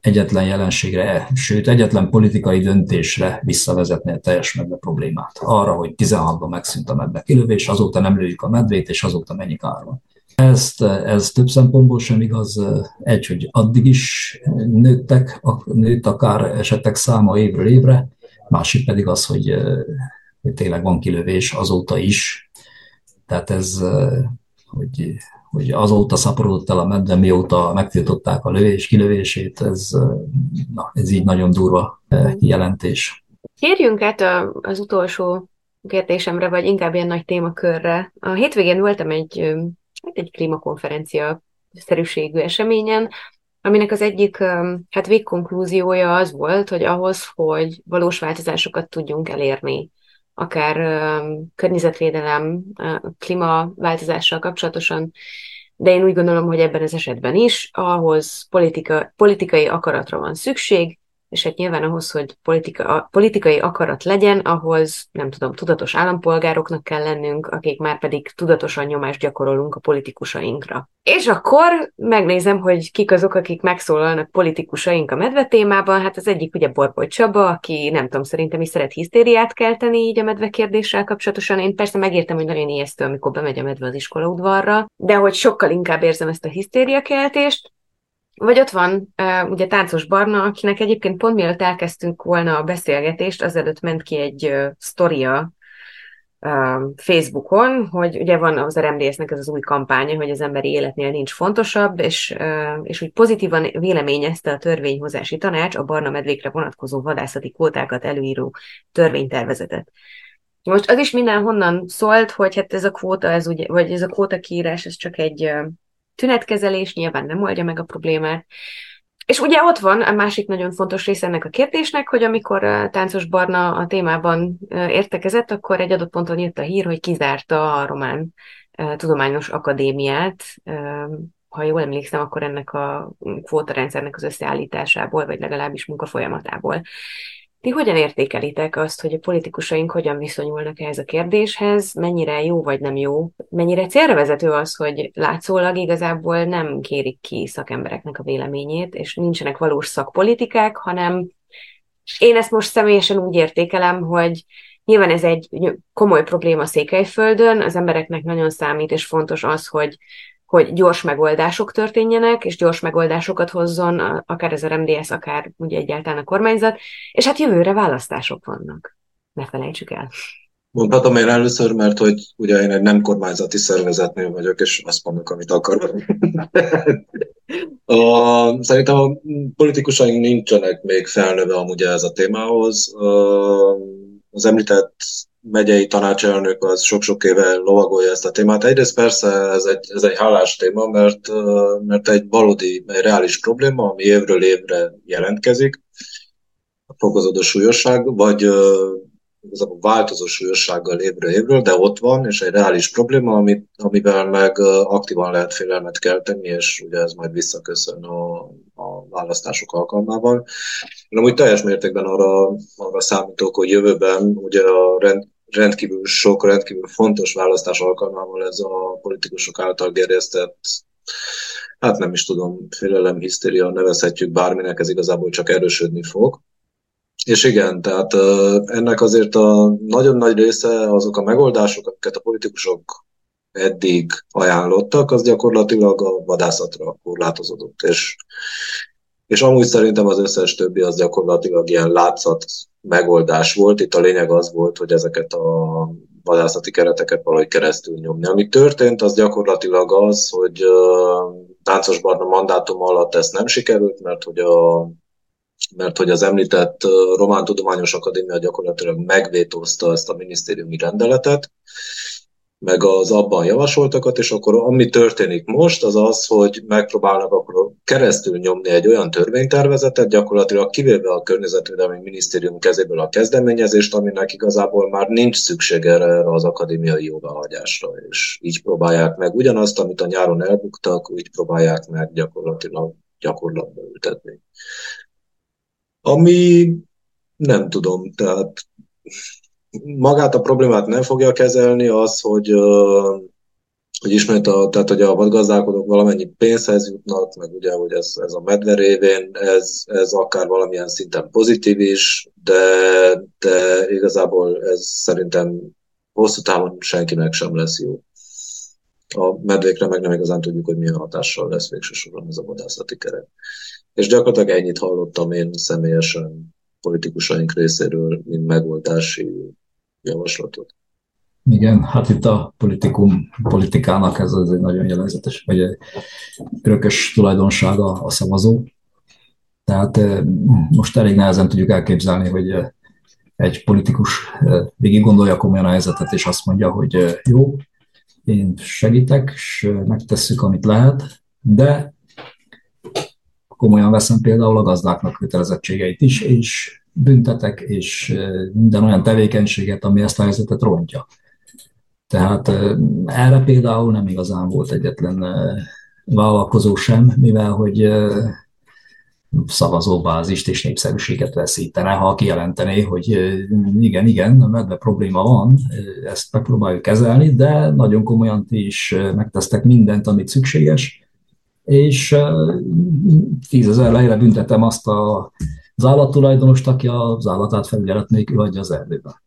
egyetlen jelenségre, sőt egyetlen politikai döntésre visszavezetni a teljes medve problémát. Arra, hogy 16-ban megszűnt a medve kilövés, azóta nem lőjük a medvét, és azóta mennyi kár van. Ezt, ez több szempontból sem igaz. Egy, hogy addig is nőttek, nőtt akár esetek száma évről évre, másik pedig az, hogy, hogy tényleg van kilövés azóta is, tehát ez, hogy, hogy azóta szaporodott el a medve, mióta megtiltották a lövés kilövését, ez, na, ez így nagyon durva jelentés. Kérjünk át az utolsó kérdésemre, vagy inkább ilyen nagy témakörre. A hétvégén voltam egy, egy klímakonferencia szerűségű eseményen, aminek az egyik hát végkonklúziója az volt, hogy ahhoz, hogy valós változásokat tudjunk elérni akár környezetvédelem, klímaváltozással kapcsolatosan, de én úgy gondolom, hogy ebben az esetben is ahhoz politika, politikai akaratra van szükség, és hát nyilván ahhoz, hogy politika, politikai akarat legyen, ahhoz, nem tudom, tudatos állampolgároknak kell lennünk, akik már pedig tudatosan nyomást gyakorolunk a politikusainkra. És akkor megnézem, hogy kik azok, akik megszólalnak politikusaink a medve témában. Hát az egyik ugye Borboly Csaba, aki nem tudom, szerintem is szeret hisztériát kelteni így a medve kérdéssel kapcsolatosan. Én persze megértem, hogy nagyon ijesztő, amikor bemegy a medve az iskolaudvarra, de hogy sokkal inkább érzem ezt a hisztériakeltést, vagy ott van uh, ugye Táncos Barna, akinek egyébként pont mielőtt elkezdtünk volna a beszélgetést, azelőtt ment ki egy uh, sztoria uh, Facebookon, hogy ugye van az RMDS-nek ez az új kampánya, hogy az emberi életnél nincs fontosabb, és, uh, és úgy pozitívan véleményezte a törvényhozási tanács a barna medvékre vonatkozó vadászati kvótákat előíró törvénytervezetet. Most az is mindenhonnan szólt, hogy hát ez a kvóta, ez ugye, vagy ez a kvóta kiírás, ez csak egy tünetkezelés nyilván nem oldja meg a problémát. És ugye ott van a másik nagyon fontos része ennek a kérdésnek, hogy amikor Táncos Barna a témában értekezett, akkor egy adott ponton jött a hír, hogy kizárta a Román Tudományos Akadémiát, ha jól emlékszem, akkor ennek a kvótarendszernek az összeállításából, vagy legalábbis munkafolyamatából. Ti hogyan értékelitek azt, hogy a politikusaink hogyan viszonyulnak ehhez a kérdéshez, mennyire jó vagy nem jó, mennyire célra vezető az, hogy látszólag igazából nem kérik ki szakembereknek a véleményét, és nincsenek valós szakpolitikák, hanem én ezt most személyesen úgy értékelem, hogy nyilván ez egy komoly probléma Székelyföldön, az embereknek nagyon számít, és fontos az, hogy hogy gyors megoldások történjenek, és gyors megoldásokat hozzon, akár az RMDS, akár ugye egyáltalán a kormányzat, és hát jövőre választások vannak. Ne felejtsük el. Mondhatom én először, mert hogy ugye én egy nem kormányzati szervezetnél vagyok, és azt mondok, amit akarok. a, szerintem a politikusaink nincsenek még felnőve amúgy ez a témához. Az említett megyei tanácselnök az sok-sok éve lovagolja ezt a témát. Egyrészt persze ez egy, ez egy hálás téma, mert, mert egy valódi, egy reális probléma, ami évről évre jelentkezik, a fokozódó súlyosság, vagy igazából változó súlyossággal évről évről, de ott van, és egy reális probléma, amit, amivel meg aktívan lehet félelmet kelteni, és ugye ez majd visszaköszön a, a választások alkalmával. Én amúgy teljes mértékben arra, arra számítok, hogy jövőben ugye a rend, rendkívül sok, rendkívül fontos választás alkalmával ez a politikusok által gerjesztett hát nem is tudom, félelem, hisztéria, nevezhetjük bárminek, ez igazából csak erősödni fog. És igen, tehát ennek azért a nagyon nagy része azok a megoldások, amiket a politikusok eddig ajánlottak, az gyakorlatilag a vadászatra korlátozódott. És, és amúgy szerintem az összes többi az gyakorlatilag ilyen látszat megoldás volt. Itt a lényeg az volt, hogy ezeket a vadászati kereteket valahogy keresztül nyomni. Ami történt, az gyakorlatilag az, hogy Táncos Barna mandátum alatt ezt nem sikerült, mert hogy a mert hogy az említett Román Tudományos Akadémia gyakorlatilag megvétózta ezt a minisztériumi rendeletet, meg az abban javasoltakat, és akkor ami történik most, az az, hogy megpróbálnak akkor keresztül nyomni egy olyan törvénytervezetet, gyakorlatilag kivéve a Környezetvédelmi Minisztérium kezéből a kezdeményezést, aminek igazából már nincs szükség erre az akadémiai jóváhagyásra, és így próbálják meg ugyanazt, amit a nyáron elbuktak, úgy próbálják meg gyakorlatilag gyakorlatba ültetni. Ami nem tudom, tehát magát a problémát nem fogja kezelni, az, hogy, hogy ismét a, tehát, hogy a vadgazdálkodók valamennyi pénzhez jutnak, meg ugye, hogy ez, ez a medve révén, ez, ez akár valamilyen szinten pozitív is, de, de igazából ez szerintem hosszú távon senkinek sem lesz jó. A medvékre meg nem igazán tudjuk, hogy milyen hatással lesz végső soron ez a vadászati keret. És gyakorlatilag ennyit hallottam én személyesen politikusaink részéről, mint megoldási javaslatot. Igen, hát itt a politikum, politikának ez az egy nagyon jellegzetes, vagy egy örökös tulajdonsága a szavazó. Tehát eh, most elég nehezen tudjuk elképzelni, hogy eh, egy politikus eh, végig gondolja komolyan a helyzetet, és azt mondja, hogy jó, én segítek, és megtesszük, amit lehet, de komolyan veszem például a gazdáknak kötelezettségeit is, és büntetek, és minden olyan tevékenységet, ami ezt a helyzetet rontja. Tehát erre például nem igazán volt egyetlen vállalkozó sem, mivel hogy szavazóbázist és népszerűséget veszítene, ha kijelentené, hogy igen, igen, medve probléma van, ezt megpróbáljuk kezelni, de nagyon komolyan ti is megtesztek mindent, amit szükséges, és tízezer lejre büntetem azt a, az állattulajdonost, aki az állatát felügyelet nélkül hagyja az erdőben.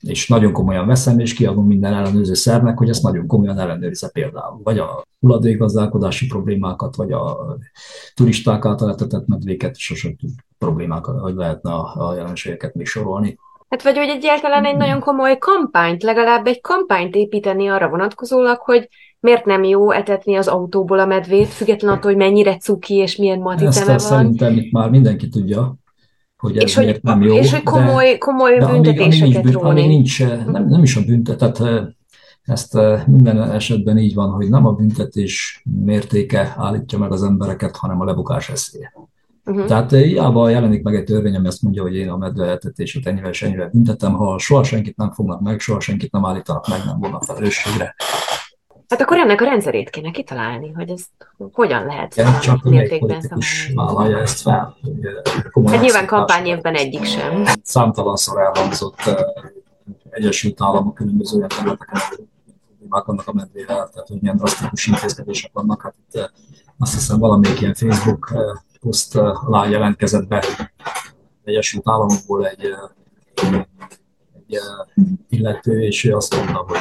És nagyon komolyan veszem, és kiadom minden ellenőrző szervnek, hogy ezt nagyon komolyan ellenőrizze például. Vagy a hulladékgazdálkodási problémákat, vagy a turisták által etetett medvéket, és a problémákat, hogy lehetne a, a jelenségeket még sorolni. Hát vagy hogy egyáltalán egy nagyon komoly kampányt, legalább egy kampányt építeni arra vonatkozólag, hogy miért nem jó etetni az autóból a medvét, független attól, hogy mennyire cuki és milyen matiteme van. szerintem itt már mindenki tudja, hogy ez és miért hogy, nem jó. És hogy komoly, de, komoly de büntetéseket amíg, róni. amíg nincs, nem, nem is a büntetet, ezt minden esetben így van, hogy nem a büntetés mértéke állítja meg az embereket, hanem a lebukás eszélye. Uh-huh. Tehát hiába jelenik meg egy törvény, ami azt mondja, hogy én a medveeltetését ennyivel és ennyivel büntetem, ha soha senkit nem fognak meg, soha senkit nem állítanak meg, nem vonnak felelősségre, Hát akkor ennek a rendszerét kéne kitalálni, hogy ezt hogyan lehet ja, csak mértékben is vállalja ezt fel. Hát nyilván kampányévben egyik sem. Számtalanszor elhangzott uh, Egyesült Államok különböző olyan területeken, problémák vannak a medvével, tehát hogy milyen drasztikus intézkedések vannak. Hát itt uh, azt hiszem valamelyik ilyen Facebook uh, poszt alá jelentkezett be Egyesült Államokból egy, egy illető, és ő azt mondta, hogy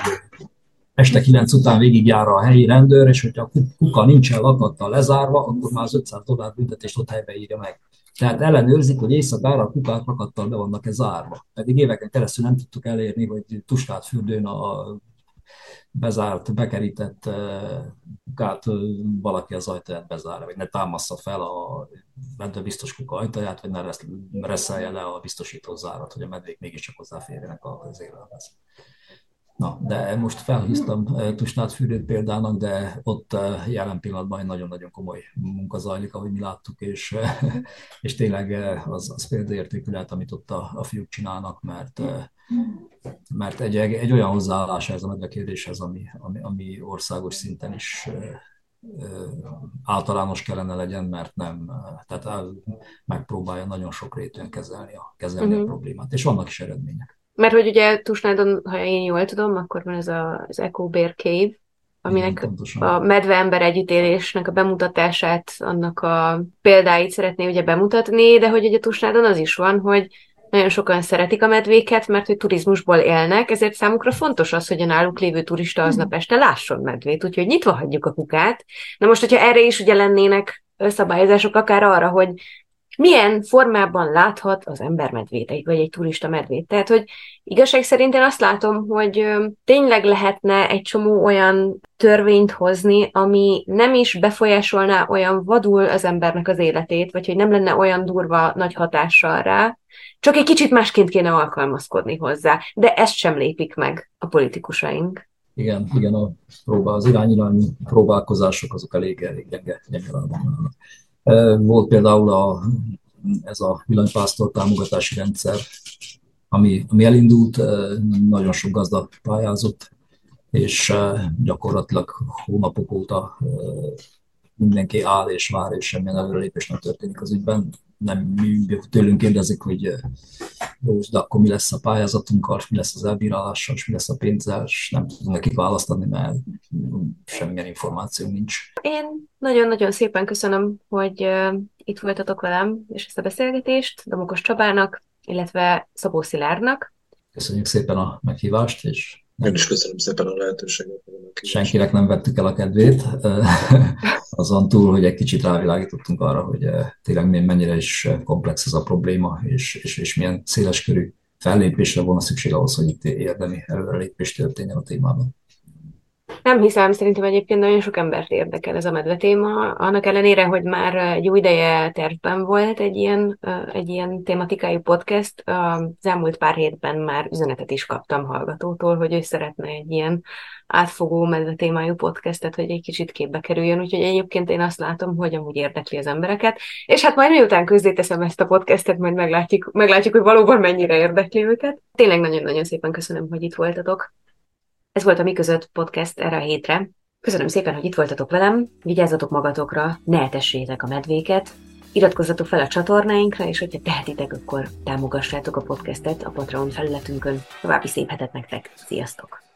este 9 után végigjár a helyi rendőr, és hogyha a kuka nincsen lakattal lezárva, akkor már az 500 dollár büntetést ott helybe írja meg. Tehát ellenőrzik, hogy éjszakára a kukák lakattal be vannak-e zárva. Pedig éveken keresztül nem tudtuk elérni, hogy Tuskát fürdőn a bezárt, bekerített kukát valaki az ajtaját bezárja, vagy ne támassza fel a medve biztos kuka ajtaját, vagy ne reszelje le a biztosító zárat, hogy a medvék mégiscsak hozzáférjenek az élelmez. Na, de most felhúztam Tusnát fürdőt példának, de ott jelen pillanatban egy nagyon-nagyon komoly munka zajlik, ahogy mi láttuk, és, és tényleg az, az példaértékű lehet, amit ott a, a fiúk csinálnak, mert, mert egy, egy olyan hozzáállás ez a medve kérdéshez, ami, ami, ami országos szinten is általános kellene legyen, mert nem, tehát megpróbálja nagyon sok rétűen kezelni a, kezelni uh-huh. a mhm. problémát, és vannak is eredmények. Mert hogy ugye Tusnádon, ha én jól tudom, akkor van ez a, az Echo Bear Cave, aminek Igen, a medve-ember együttélésnek a bemutatását, annak a példáit szeretné ugye bemutatni, de hogy ugye Tusnádon az is van, hogy nagyon sokan szeretik a medvéket, mert hogy turizmusból élnek, ezért számukra fontos az, hogy a náluk lévő turista aznap este lásson medvét, úgyhogy nyitva hagyjuk a kukát. Na most, hogyha erre is ugye lennének szabályozások, akár arra, hogy milyen formában láthat az ember medvét, vagy egy turista medvét. Tehát, hogy igazság szerint én azt látom, hogy tényleg lehetne egy csomó olyan törvényt hozni, ami nem is befolyásolná olyan vadul az embernek az életét, vagy hogy nem lenne olyan durva nagy hatással rá, csak egy kicsit másként kéne alkalmazkodni hozzá. De ezt sem lépik meg a politikusaink. Igen, igen, a próbál, az irányirányú próbálkozások azok elég, elég gyenge, gyenge Volt például a, ez a villanypásztor támogatási rendszer, ami, ami elindult, nagyon sok gazda pályázott, és gyakorlatilag hónapok óta mindenki áll és vár, és semmilyen előrelépés nem történik az ügyben. Nem tőlünk kérdezik, hogy jó, de akkor mi lesz a pályázatunkkal, mi lesz az elbírálással, és mi lesz a pénzzel, és nem tudunk nekik választani, mert semmilyen információ nincs. Én nagyon-nagyon szépen köszönöm, hogy itt voltatok velem, és ezt a beszélgetést Domokos Csabának, illetve Szabó Szilárdnak. Köszönjük szépen a meghívást, és én is köszönöm szépen a lehetőséget. Senkinek nem vettük el a kedvét, [LAUGHS] azon túl, hogy egy kicsit rávilágítottunk arra, hogy tényleg mennyire is komplex ez a probléma, és, és, és milyen széleskörű fellépésre volna szükség ahhoz, hogy itt érdemi előrelépés történjen a témában. Nem hiszem, szerintem egyébként nagyon sok embert érdekel ez a medve téma, annak ellenére, hogy már egy jó ideje tervben volt egy ilyen, egy ilyen tematikájú podcast, az elmúlt pár hétben már üzenetet is kaptam hallgatótól, hogy ő szeretne egy ilyen átfogó medve témájú podcastet, hogy egy kicsit képbe kerüljön, úgyhogy egyébként én azt látom, hogy amúgy érdekli az embereket, és hát majd miután közzéteszem ezt a podcastet, majd meglátjuk, meglátjuk, hogy valóban mennyire érdekli őket. Tényleg nagyon-nagyon szépen köszönöm, hogy itt voltatok. Ez volt a Mi Között podcast erre a hétre. Köszönöm szépen, hogy itt voltatok velem, vigyázzatok magatokra, ne etessétek a medvéket, iratkozzatok fel a csatornáinkra, és hogyha tehetitek, akkor támogassátok a podcastet a Patreon felületünkön. További szép hetet nektek, sziasztok!